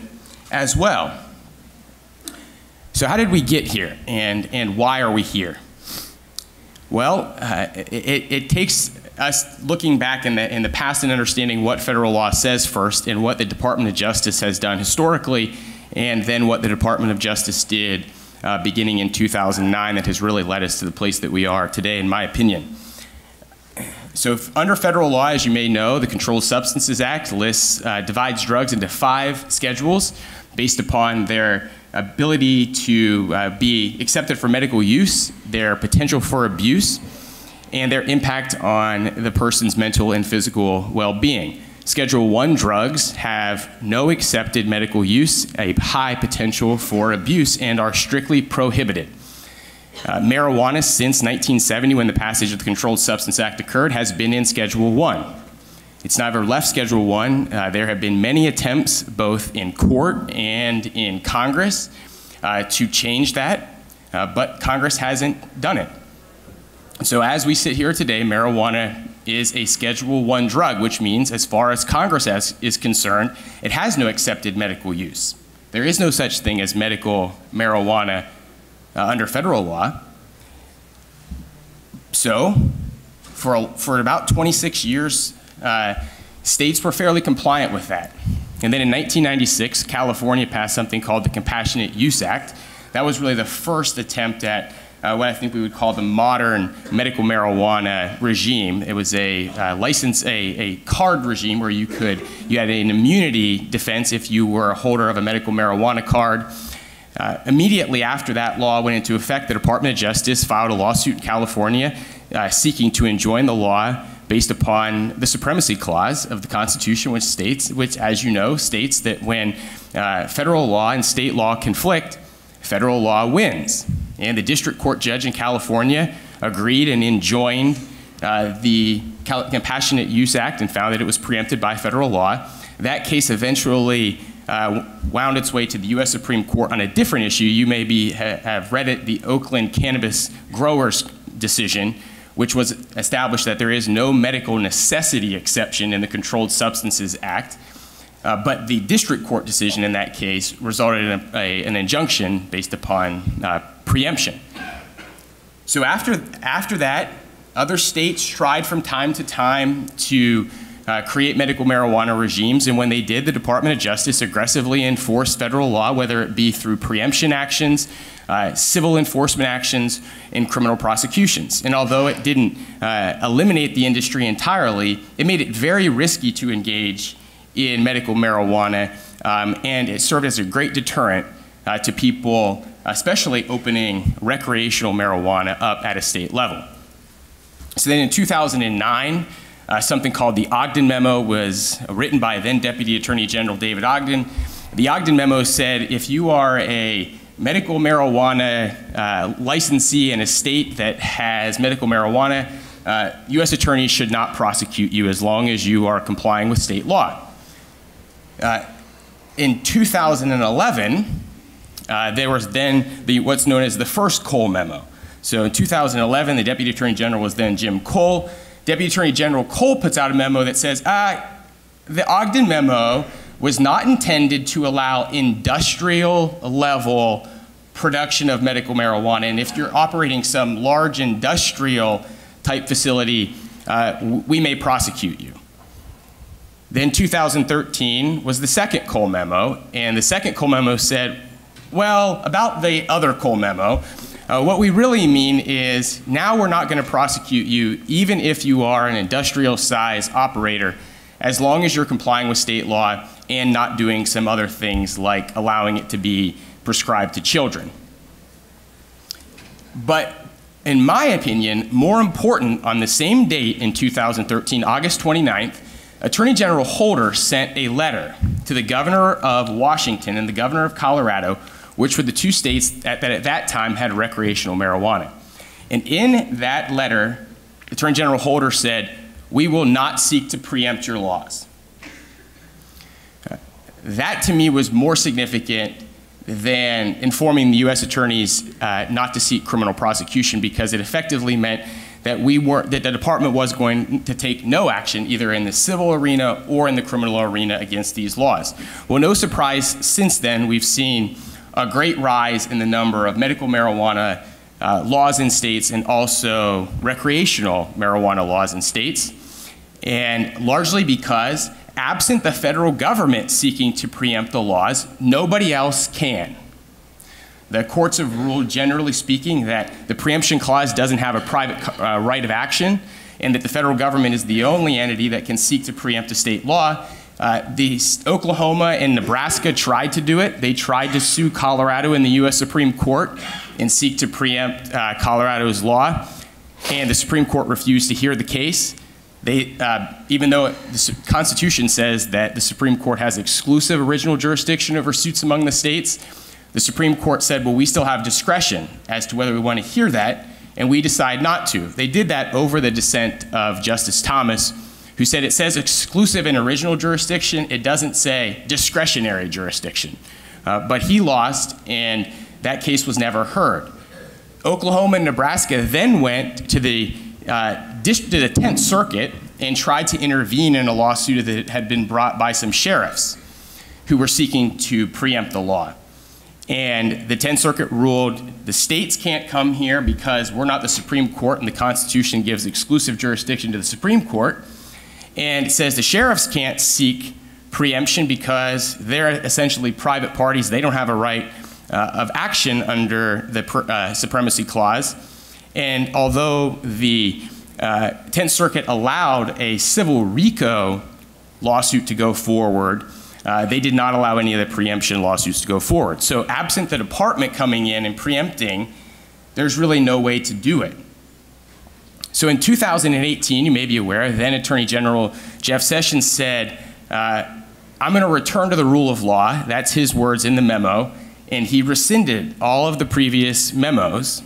as well. So, how did we get here and, and why are we here? Well, uh, it, it takes us looking back in the, in the past and understanding what federal law says first and what the Department of Justice has done historically, and then what the Department of Justice did uh, beginning in 2009 that has really led us to the place that we are today, in my opinion. So, if, under federal law, as you may know, the Controlled Substances Act lists uh, divides drugs into five schedules based upon their ability to uh, be accepted for medical use, their potential for abuse, and their impact on the person's mental and physical well-being. Schedule 1 drugs have no accepted medical use, a high potential for abuse, and are strictly prohibited. Uh, marijuana, since 1970, when the passage of the Controlled Substance Act occurred, has been in Schedule 1. It's never left Schedule 1. Uh, there have been many attempts, both in court and in Congress, uh, to change that, uh, but Congress hasn't done it. So, as we sit here today, marijuana is a Schedule 1 drug, which means, as far as Congress has, is concerned, it has no accepted medical use. There is no such thing as medical marijuana uh, under federal law. So, for, for about 26 years, uh, states were fairly compliant with that. And then in 1996, California passed something called the Compassionate Use Act. That was really the first attempt at uh, what I think we would call the modern medical marijuana regime. It was a uh, license, a, a card regime where you could, you had an immunity defense if you were a holder of a medical marijuana card. Uh, immediately after that law went into effect, the Department of Justice filed a lawsuit in California uh, seeking to enjoin the law based upon the supremacy clause of the Constitution, which states, which, as you know, states that when uh, federal law and state law conflict, federal law wins. And the district court judge in California agreed and enjoined uh, the Compassionate Use Act and found that it was preempted by federal law. That case eventually uh, wound its way to the U.S. Supreme Court on a different issue. You may be, ha, have read it, the Oakland Cannabis Growers decision, which was established that there is no medical necessity exception in the Controlled Substances Act. Uh, but the district court decision in that case resulted in a, a, an injunction based upon uh, preemption. So after, after that, other states tried from time to time to uh, create medical marijuana regimes, and when they did, the Department of Justice aggressively enforced federal law, whether it be through preemption actions, uh, civil enforcement actions, and criminal prosecutions. And although it didn't uh, eliminate the industry entirely, it made it very risky to engage in medical marijuana, um, and it served as a great deterrent uh, to people, especially opening recreational marijuana up at a state level. So then in 2009, uh, something called the Ogden Memo was written by then Deputy Attorney General David Ogden. The Ogden Memo said if you are a medical marijuana uh, licensee in a state that has medical marijuana, uh, U.S. attorneys should not prosecute you as long as you are complying with state law. Uh, in 2011, uh, there was then the, what's known as the first Cole memo. So in 2011, the Deputy Attorney General was then Jim Cole. Deputy Attorney General Cole puts out a memo that says, ah, the Ogden memo was not intended to allow industrial level production of medical marijuana. And if you're operating some large industrial type facility, uh, we may prosecute you. Then 2013 was the second Cole memo, and the second Cole memo said, well, about the other Cole memo, uh, what we really mean is now we're not going to prosecute you even if you are an industrial size operator, as long as you're complying with state law and not doing some other things like allowing it to be prescribed to children. But in my opinion, more important, on the same date in 2013, August 29th, Attorney General Holder sent a letter to the governor of Washington and the governor of Colorado, which were the two states that, that at that time had recreational marijuana. And in that letter, Attorney General Holder said, We will not seek to preempt your laws. That to me was more significant than informing the U.S. attorneys uh, not to seek criminal prosecution because it effectively meant that we were that the department was going to take no action either in the civil arena or in the criminal arena against these laws. Well, no surprise, since then we've seen a great rise in the number of medical marijuana uh, laws in states and also recreational marijuana laws in states, and largely because absent the federal government seeking to preempt the laws, nobody else can. The courts have ruled, generally speaking, that the preemption clause doesn't have a private uh, right of action and that the federal government is the only entity that can seek to preempt a state law. Uh, the Oklahoma and Nebraska tried to do it. They tried to sue Colorado in the U.S. Supreme Court and seek to preempt uh, Colorado's law, and the Supreme Court refused to hear the case. They, uh, even though the Constitution says that the Supreme Court has exclusive original jurisdiction over suits among the states, the Supreme Court said, well, we still have discretion as to whether we want to hear that, and we decide not to. They did that over the dissent of Justice Thomas, who said it says exclusive and original jurisdiction, it doesn't say discretionary jurisdiction. Uh, but he lost, and that case was never heard. Oklahoma and Nebraska then went to the uh, the 10th Circuit and tried to intervene in a lawsuit that had been brought by some sheriffs who were seeking to preempt the law. And the 10th Circuit ruled the states can't come here because we're not the Supreme Court and the Constitution gives exclusive jurisdiction to the Supreme Court. And it says the sheriffs can't seek preemption because they're essentially private parties. They don't have a right uh, of action under the uh, Supremacy Clause. And although the uh, 10th Circuit allowed a civil RICO lawsuit to go forward, uh, they did not allow any of the preemption lawsuits to go forward. So, absent the department coming in and preempting, there's really no way to do it. So, in 2018, you may be aware, then Attorney General Jeff Sessions said, uh, I'm going to return to the rule of law. That's his words in the memo. And he rescinded all of the previous memos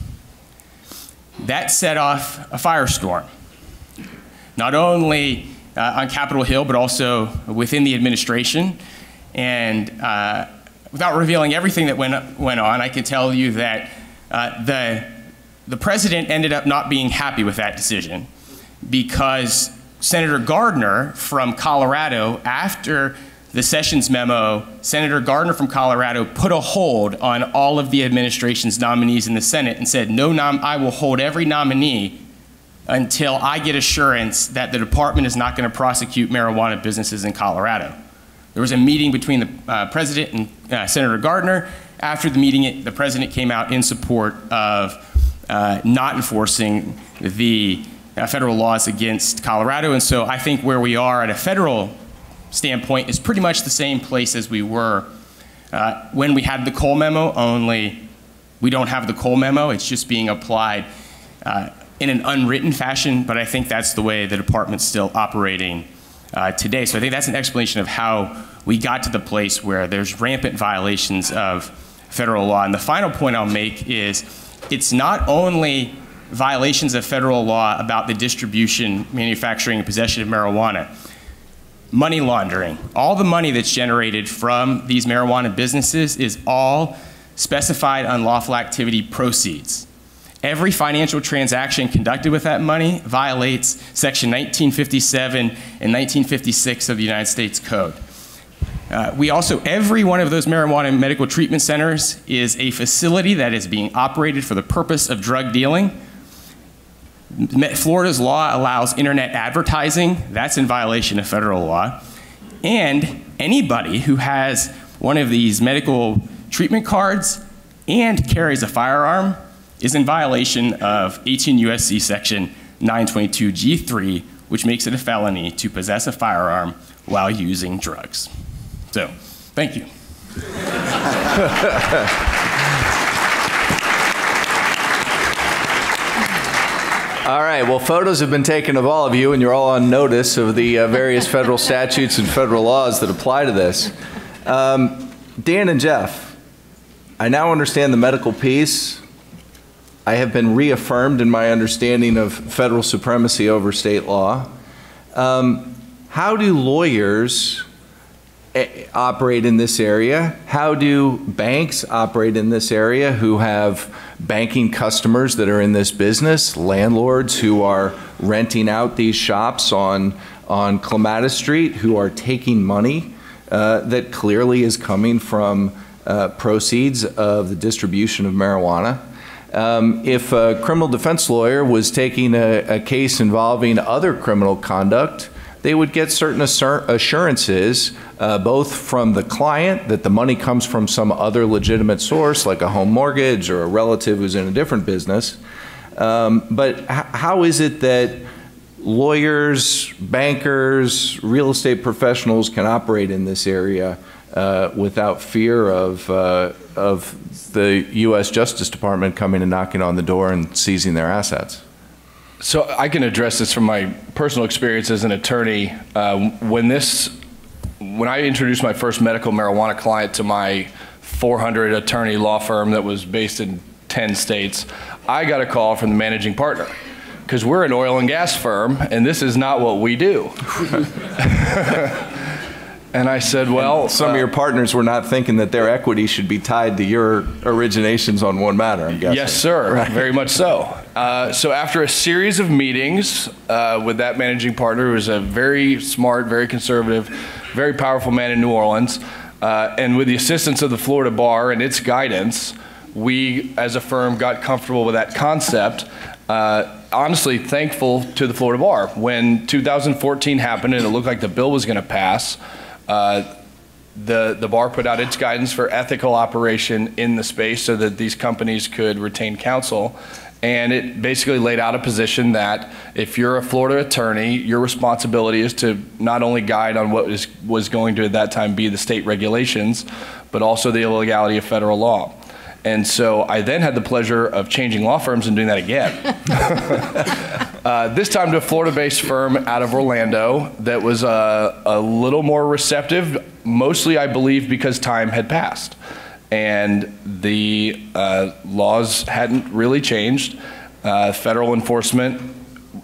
that set off a firestorm. Not only uh, on Capitol Hill, but also within the administration. And uh, without revealing everything that went, went on, I can tell you that uh, the, the president ended up not being happy with that decision because Senator Gardner from Colorado, after the Sessions memo, Senator Gardner from Colorado put a hold on all of the administration's nominees in the Senate and said, No, nom- I will hold every nominee until I get assurance that the department is not going to prosecute marijuana businesses in Colorado. There was a meeting between the uh, president and uh, Senator Gardner. After the meeting, the president came out in support of uh, not enforcing the uh, federal laws against Colorado. And so I think where we are at a federal standpoint is pretty much the same place as we were uh, when we had the Cole memo, only we don't have the Cole memo. It's just being applied uh, in an unwritten fashion, but I think that's the way the department's still operating uh, today. So I think that's an explanation of how we got to the place where there's rampant violations of federal law. And the final point I'll make is it's not only violations of federal law about the distribution, manufacturing, and possession of marijuana money laundering. All the money that's generated from these marijuana businesses is all specified unlawful activity proceeds. Every financial transaction conducted with that money violates Section 1957 and 1956 of the United States Code. Uh, we also, every one of those marijuana medical treatment centers is a facility that is being operated for the purpose of drug dealing Florida's law allows internet advertising. That's in violation of federal law. And anybody who has one of these medical treatment cards and carries a firearm is in violation of 18 U.S.C. Section 922 G3, which makes it a felony to possess a firearm while using drugs. So, thank you. All right, well, photos have been taken of all of you, and you're all on notice of the uh, various federal statutes and federal laws that apply to this. Um, Dan and Jeff, I now understand the medical piece. I have been reaffirmed in my understanding of federal supremacy over state law. Um, how do lawyers operate in this area? How do banks operate in this area who have banking customers that are in this business, landlords who are renting out these shops on, on Clematis Street, who are taking money uh, that clearly is coming from uh, proceeds of the distribution of marijuana? Um, if a criminal defense lawyer was taking a, a case involving other criminal conduct, they would get certain assur- assurances, uh, both from the client that the money comes from some other legitimate source, like a home mortgage or a relative who's in a different business. Um, but h- how is it that lawyers, bankers, real estate professionals can operate in this area uh, without fear of, uh, of the U.S. Justice Department coming and knocking on the door and seizing their assets? So I can address this from my personal experience as an attorney. Uh, when this, when I introduced my first medical marijuana client to my 400 attorney law firm that was based in 10 states, I got a call from the managing partner because we're an oil and gas firm and this is not what we do. and I said, well, Some of your partners were not thinking that their equity should be tied to your originations on one matter, I'm guessing. Yes, sir. Very much so. Uh, so after a series of meetings uh, with that managing partner, who was a very smart, very conservative, very powerful man in New Orleans, uh, and with the assistance of the Florida Bar and its guidance, we, as a firm, got comfortable with that concept. Uh, honestly, thankful to the Florida Bar. When 2014 happened and it looked like the bill was going to pass, uh, the, the bar put out its guidance for ethical operation in the space so that these companies could retain counsel. And it basically laid out a position that if you're a Florida attorney, your responsibility is to not only guide on what is, was going to at that time be the state regulations, but also the illegality of federal law. And so I then had the pleasure of changing law firms and doing that again. uh, this time to a Florida based firm out of Orlando that was uh, a little more receptive, mostly, I believe, because time had passed and the uh, laws hadn't really changed. Uh, federal enforcement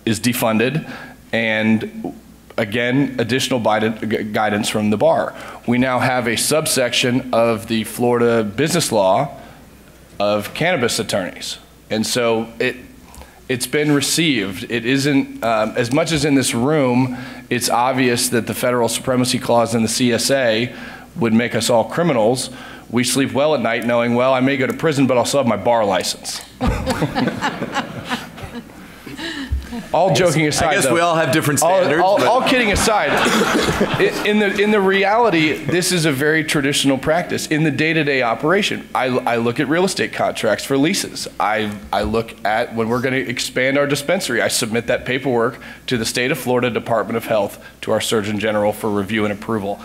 is defunded, and again, additional guidance from the bar. We now have a subsection of the Florida business law of cannabis attorneys. And so it, it's been received. It isn't, um, as much as in this room, it's obvious that the federal supremacy clause in the CSA would make us all criminals. We sleep well at night knowing, well, I may go to prison, but I'll still have my bar license. all joking aside, I guess though, we all have different standards. all, but- all kidding aside, in the in the reality, this is a very traditional practice in the day-to-day operation. I, I look at real estate contracts for leases. I I look at when we're going to expand our dispensary. I submit that paperwork to the state of Florida Department of Health to our Surgeon General for review and approval.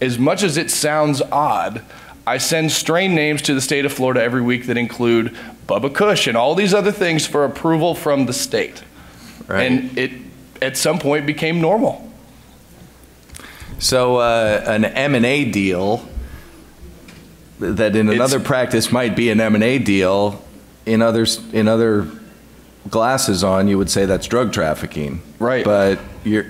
As much as it sounds odd, I send strain names to the state of Florida every week that include Bubba Kush and all these other things for approval from the state. Right. And it at some point became normal. So uh, an M and A deal that in another It's- practice might be an M and A deal, in others in other glasses on, you would say that's drug trafficking. Right. But you're,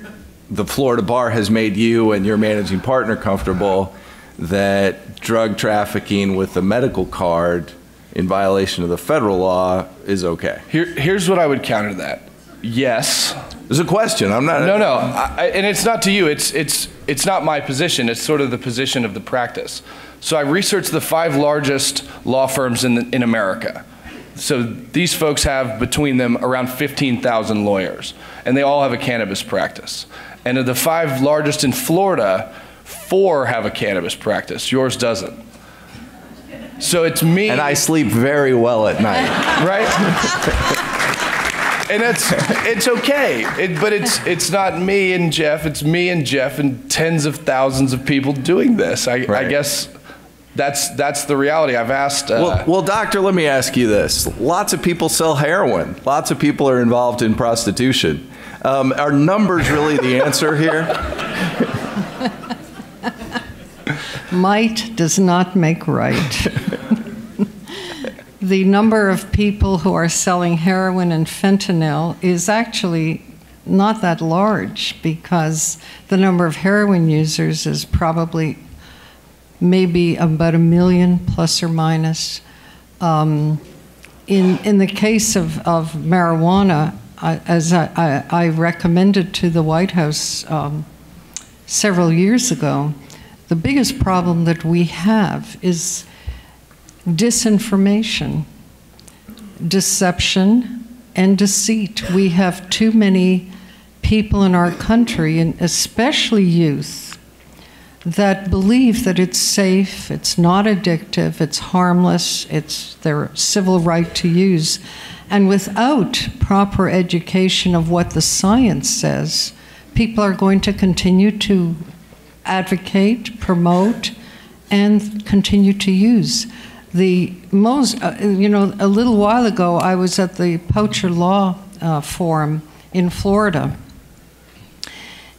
the Florida bar has made you and your managing partner comfortable that drug trafficking with a medical card in violation of the federal law is okay. Here, here's what I would counter that. Yes. There's a question. I'm not. No, no. I, and it's not to you. It's, it's, it's not my position. It's sort of the position of the practice. So I researched the five largest law firms in, the, in America. So these folks have between them around 15,000 lawyers, and they all have a cannabis practice. And of the five largest in Florida, four have a cannabis practice. Yours doesn't. So it's me. And I sleep very well at night. right? and that's it's okay. It, but it's it's not me and Jeff. It's me and Jeff and tens of thousands of people doing this. I, I guess that's that's the reality. I've asked. Uh, Well, well, doctor, let me ask you this. Lots of people sell heroin. Lots of people are involved in prostitution. Um, are numbers really the answer here? Might does not make right. the number of people who are selling heroin and fentanyl is actually not that large because the number of heroin users is probably maybe about a million plus or minus. Um, in, in the case of, of marijuana, I, as I, I, I recommended to the White House um, several years ago, the biggest problem that we have is disinformation, deception, and deceit. We have too many people in our country, and especially youth, that believe that it's safe, it's not addictive, it's harmless, it's their civil right to use. And without proper education of what the science says, people are going to continue to advocate, promote, and continue to use. The most, uh, you know, a little while ago, I was at the Poacher Law uh, Forum in Florida,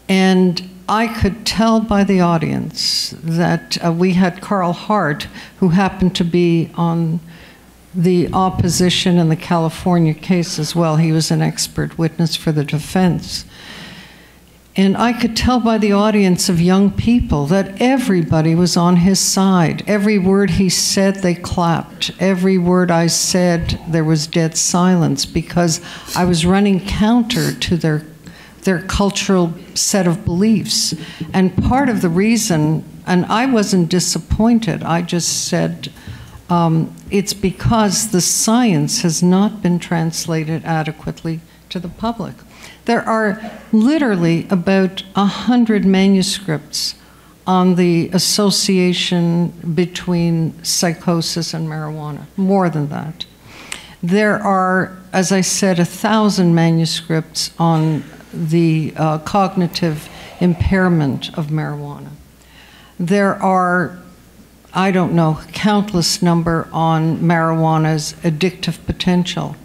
and I could tell by the audience that uh, we had Carl Hart, who happened to be on the opposition in the California case as well. He was an expert witness for the defense. And I could tell by the audience of young people that everybody was on his side. Every word he said, they clapped. Every word I said, there was dead silence because I was running counter to their, their cultural set of beliefs. And part of the reason, and I wasn't disappointed, I just said, um, it's because the science has not been translated adequately to the public. There are literally about a hundred manuscripts on the association between psychosis and marijuana, more than that. There are, as I said, a thousand manuscripts on the uh, cognitive impairment of marijuana. There are, I don't know, countless number on marijuana's addictive potential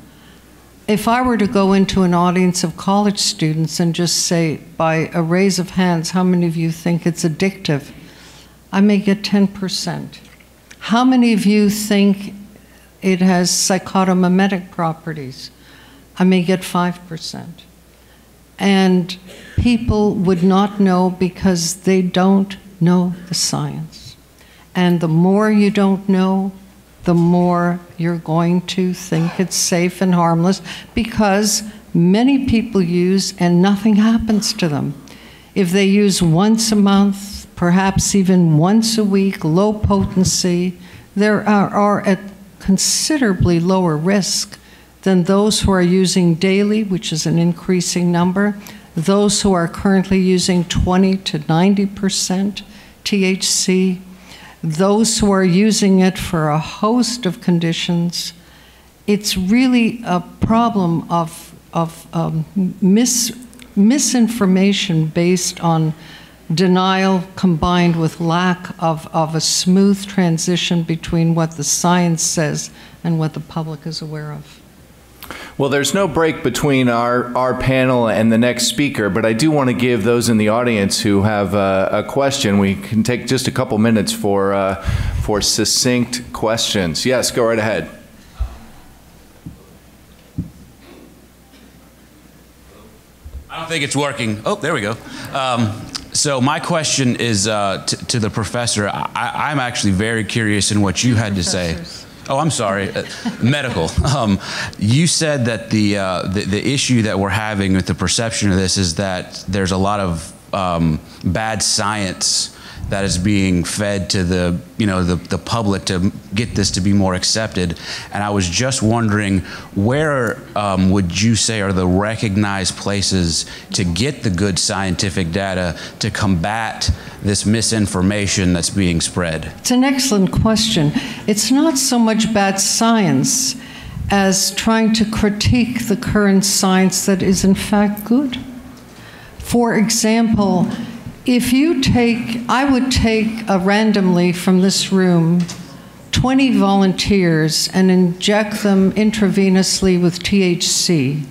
if I were to go into an audience of college students and just say, by a raise of hands, how many of you think it's addictive? I may get 10%. How many of you think it has psychotomimetic properties? I may get 5%. And people would not know because they don't know the science. And the more you don't know, the more you're going to think it's safe and harmless because many people use and nothing happens to them. If they use once a month, perhaps even once a week, low potency, they are, are at considerably lower risk than those who are using daily, which is an increasing number, those who are currently using 20 to 90 percent THC, those who are using it for a host of conditions. It's really a problem of, of um, mis, misinformation based on denial combined with lack of, of a smooth transition between what the science says and what the public is aware of. Well, there's no break between our, our panel and the next speaker, but I do want to give those in the audience who have uh, a question, we can take just a couple minutes for, uh, for succinct questions. Yes, go right ahead. I don't think it's working. Oh, there we go. Um, so my question is uh, t- to the professor. I- I'm actually very curious in what you had to say. Oh, I'm sorry, uh, medical. Um, you said that the, uh, the the issue that we're having with the perception of this is that there's a lot of um, bad science that is being fed to the you know the, the public to get this to be more accepted and i was just wondering where um, would you say are the recognized places to get the good scientific data to combat this misinformation that's being spread It's an excellent question. It's not so much bad science as trying to critique the current science that is in fact good. For example, If you take, I would take randomly from this room 20 volunteers and inject them intravenously with THC.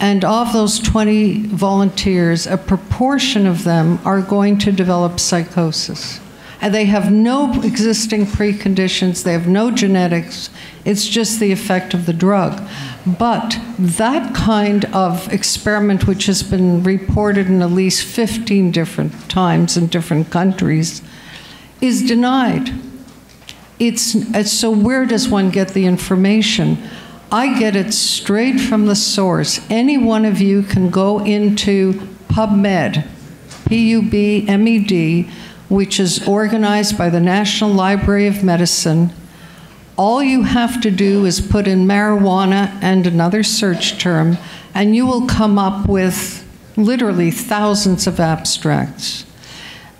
And of those 20 volunteers, a proportion of them are going to develop psychosis. And they have no existing preconditions, they have no genetics, it's just the effect of the drug. But that kind of experiment, which has been reported in at least 15 different times in different countries, is denied. It's, so where does one get the information? I get it straight from the source. Any one of you can go into PubMed, P U B M E D, which is organized by the National Library of Medicine. All you have to do is put in marijuana and another search term, and you will come up with literally thousands of abstracts.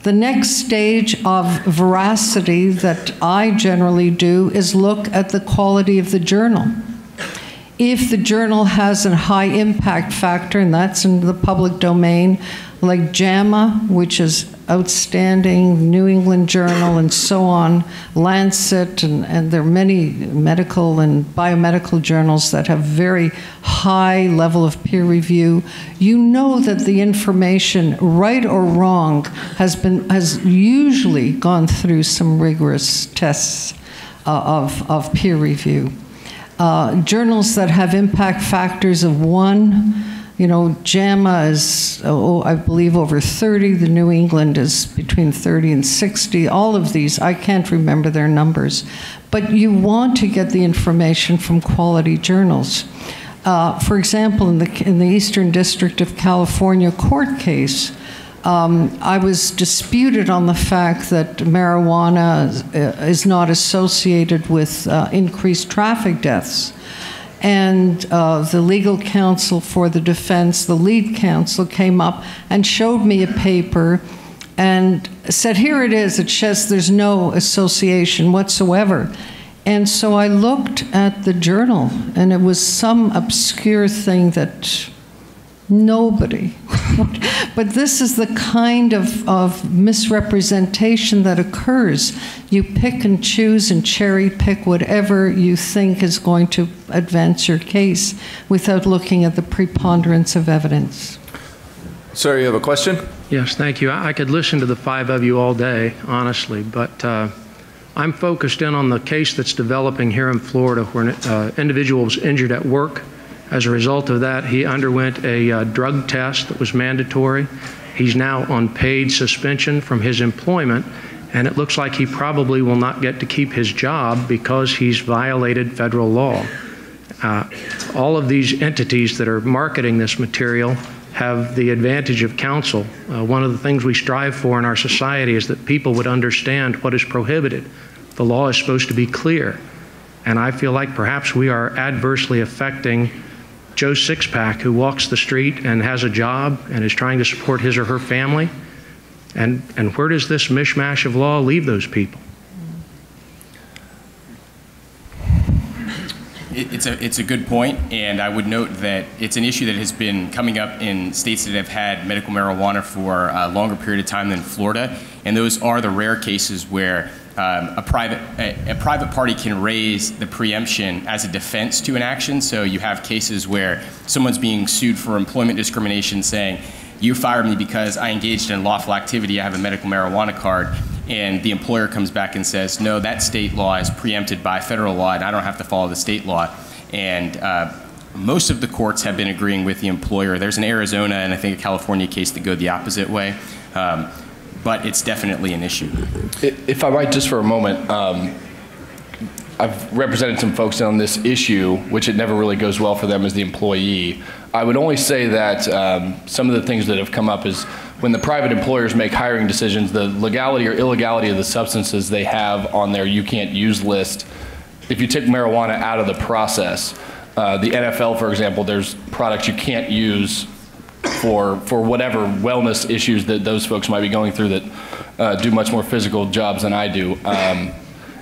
The next stage of veracity that I generally do is look at the quality of the journal. If the journal has a high impact factor, and that's in the public domain, like JAMA, which is outstanding, New England Journal, and so on, Lancet, and, and there are many medical and biomedical journals that have very high level of peer review. You know that the information, right or wrong, has been has usually gone through some rigorous tests uh, of, of peer review. Uh, journals that have impact factors of one, you know, JAMA is, oh, I believe, over 30. The New England is between 30 and 60. All of these, I can't remember their numbers. But you want to get the information from quality journals. Uh, for example, in the, in the Eastern District of California court case, um, I was disputed on the fact that marijuana is not associated with uh, increased traffic deaths and uh, the legal counsel for the defense, the lead counsel, came up and showed me a paper and said, Here it is. It says there's no association whatsoever. And so I looked at the journal, and it was some obscure thing that Nobody. but this is the kind of, of misrepresentation that occurs. You pick and choose and cherry pick whatever you think is going to advance your case without looking at the preponderance of evidence. Sir, you have a question? Yes, thank you. I could listen to the five of you all day, honestly, but uh, I'm focused in on the case that's developing here in Florida where an uh, individual was injured at work as a result of that, he underwent a uh, drug test that was mandatory. He's now on paid suspension from his employment, and it looks like he probably will not get to keep his job because he's violated federal law. Uh, all of these entities that are marketing this material have the advantage of counsel. Uh, one of the things we strive for in our society is that people would understand what is prohibited. The law is supposed to be clear. And I feel like perhaps we are adversely affecting Joe Sixpack, who walks the street and has a job and is trying to support his or her family. And, and where does this mishmash of law leave those people? It's a, it's a good point, and I would note that it's an issue that has been coming up in states that have had medical marijuana for a longer period of time than Florida, and those are the rare cases where um, a private a, a, private party can raise the preemption as a defense to an action. So you have cases where someone's being sued for employment discrimination, saying, "You fired me because I engaged in lawful activity. I have a medical marijuana card." And the employer comes back and says, "No, that state law is preempted by federal law, and I don't have to follow the state law." And uh, most of the courts have been agreeing with the employer. There's an Arizona and I think a California case that go the opposite way. Um, but it's definitely an issue. If I might, just for a moment, um, I've represented some folks on this issue, which it never really goes well for them as the employee. I would only say that um, some of the things that have come up is when the private employers make hiring decisions, the legality or illegality of the substances they have on their you can't use list, if you take marijuana out of the process, uh, the NFL, for example, there's products you can't use for for whatever wellness issues that those folks might be going through that uh, do much more physical jobs than I do. Um,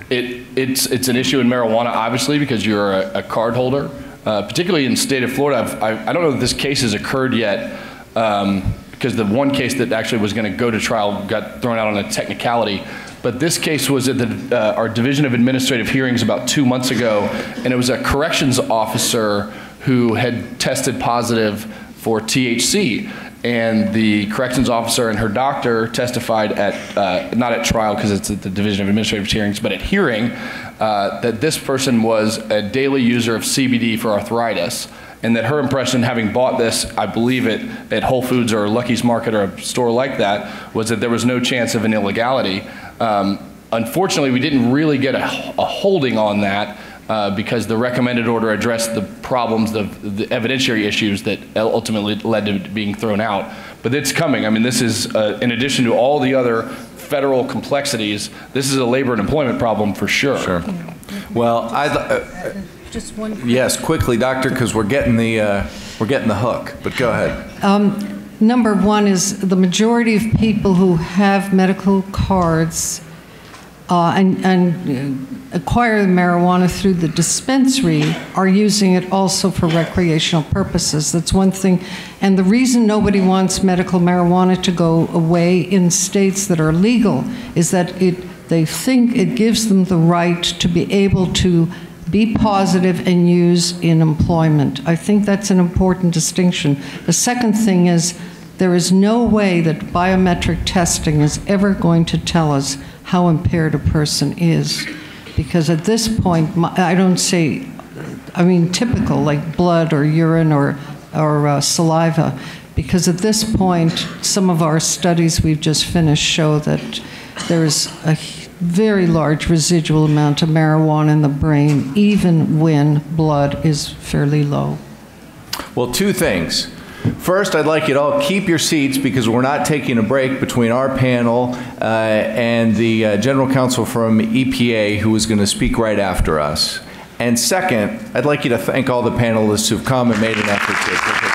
it it's it's an issue in marijuana, obviously, because you're a, a card holder. Uh, particularly in the state of Florida, I've, I, I don't know if this case has occurred yet. Um, because the one case that actually was going to go to trial got thrown out on a technicality. But this case was at the, uh, our Division of Administrative Hearings about two months ago, and it was a corrections officer who had tested positive for THC. And the corrections officer and her doctor testified at, uh, not at trial because it's at the Division of Administrative Hearings, but at hearing, uh, that this person was a daily user of CBD for arthritis. And that her impression, having bought this, I believe it, at Whole Foods or Lucky's Market or a store like that, was that there was no chance of an illegality. Um, Unfortunately, we didn't really get a, a holding on that uh, because the recommended order addressed the problems, the, the evidentiary issues that ultimately led to being thrown out. But it's coming. I mean, this is, uh, in addition to all the other federal complexities, this is a labor and employment problem for sure. Sure. Well, I, uh, Just one. yes, quickly, doctor, because we're getting the, uh, we're getting the hook, but go ahead. Number one is the majority of people who have medical cards uh, and, and uh, acquire the marijuana through the dispensary are using it also for recreational purposes. That's one thing. And the reason nobody wants medical marijuana to go away in states that are legal is that it, they think it gives them the right to be able to be positive and use in employment. I think that's an important distinction. The second thing is there is no way that biometric testing is ever going to tell us how impaired a person is. Because at this point, I don't say, I mean, typical, like blood or urine or, or uh, saliva. Because at this point, some of our studies we've just finished show that there is a very large residual amount of marijuana in the brain, even when blood is fairly low. Well, two things. First, I'd like you to all keep your seats because we're not taking a break between our panel uh, and the uh, general counsel from EPA who is going to speak right after us. And second, I'd like you to thank all the panelists who've come and made an effort to.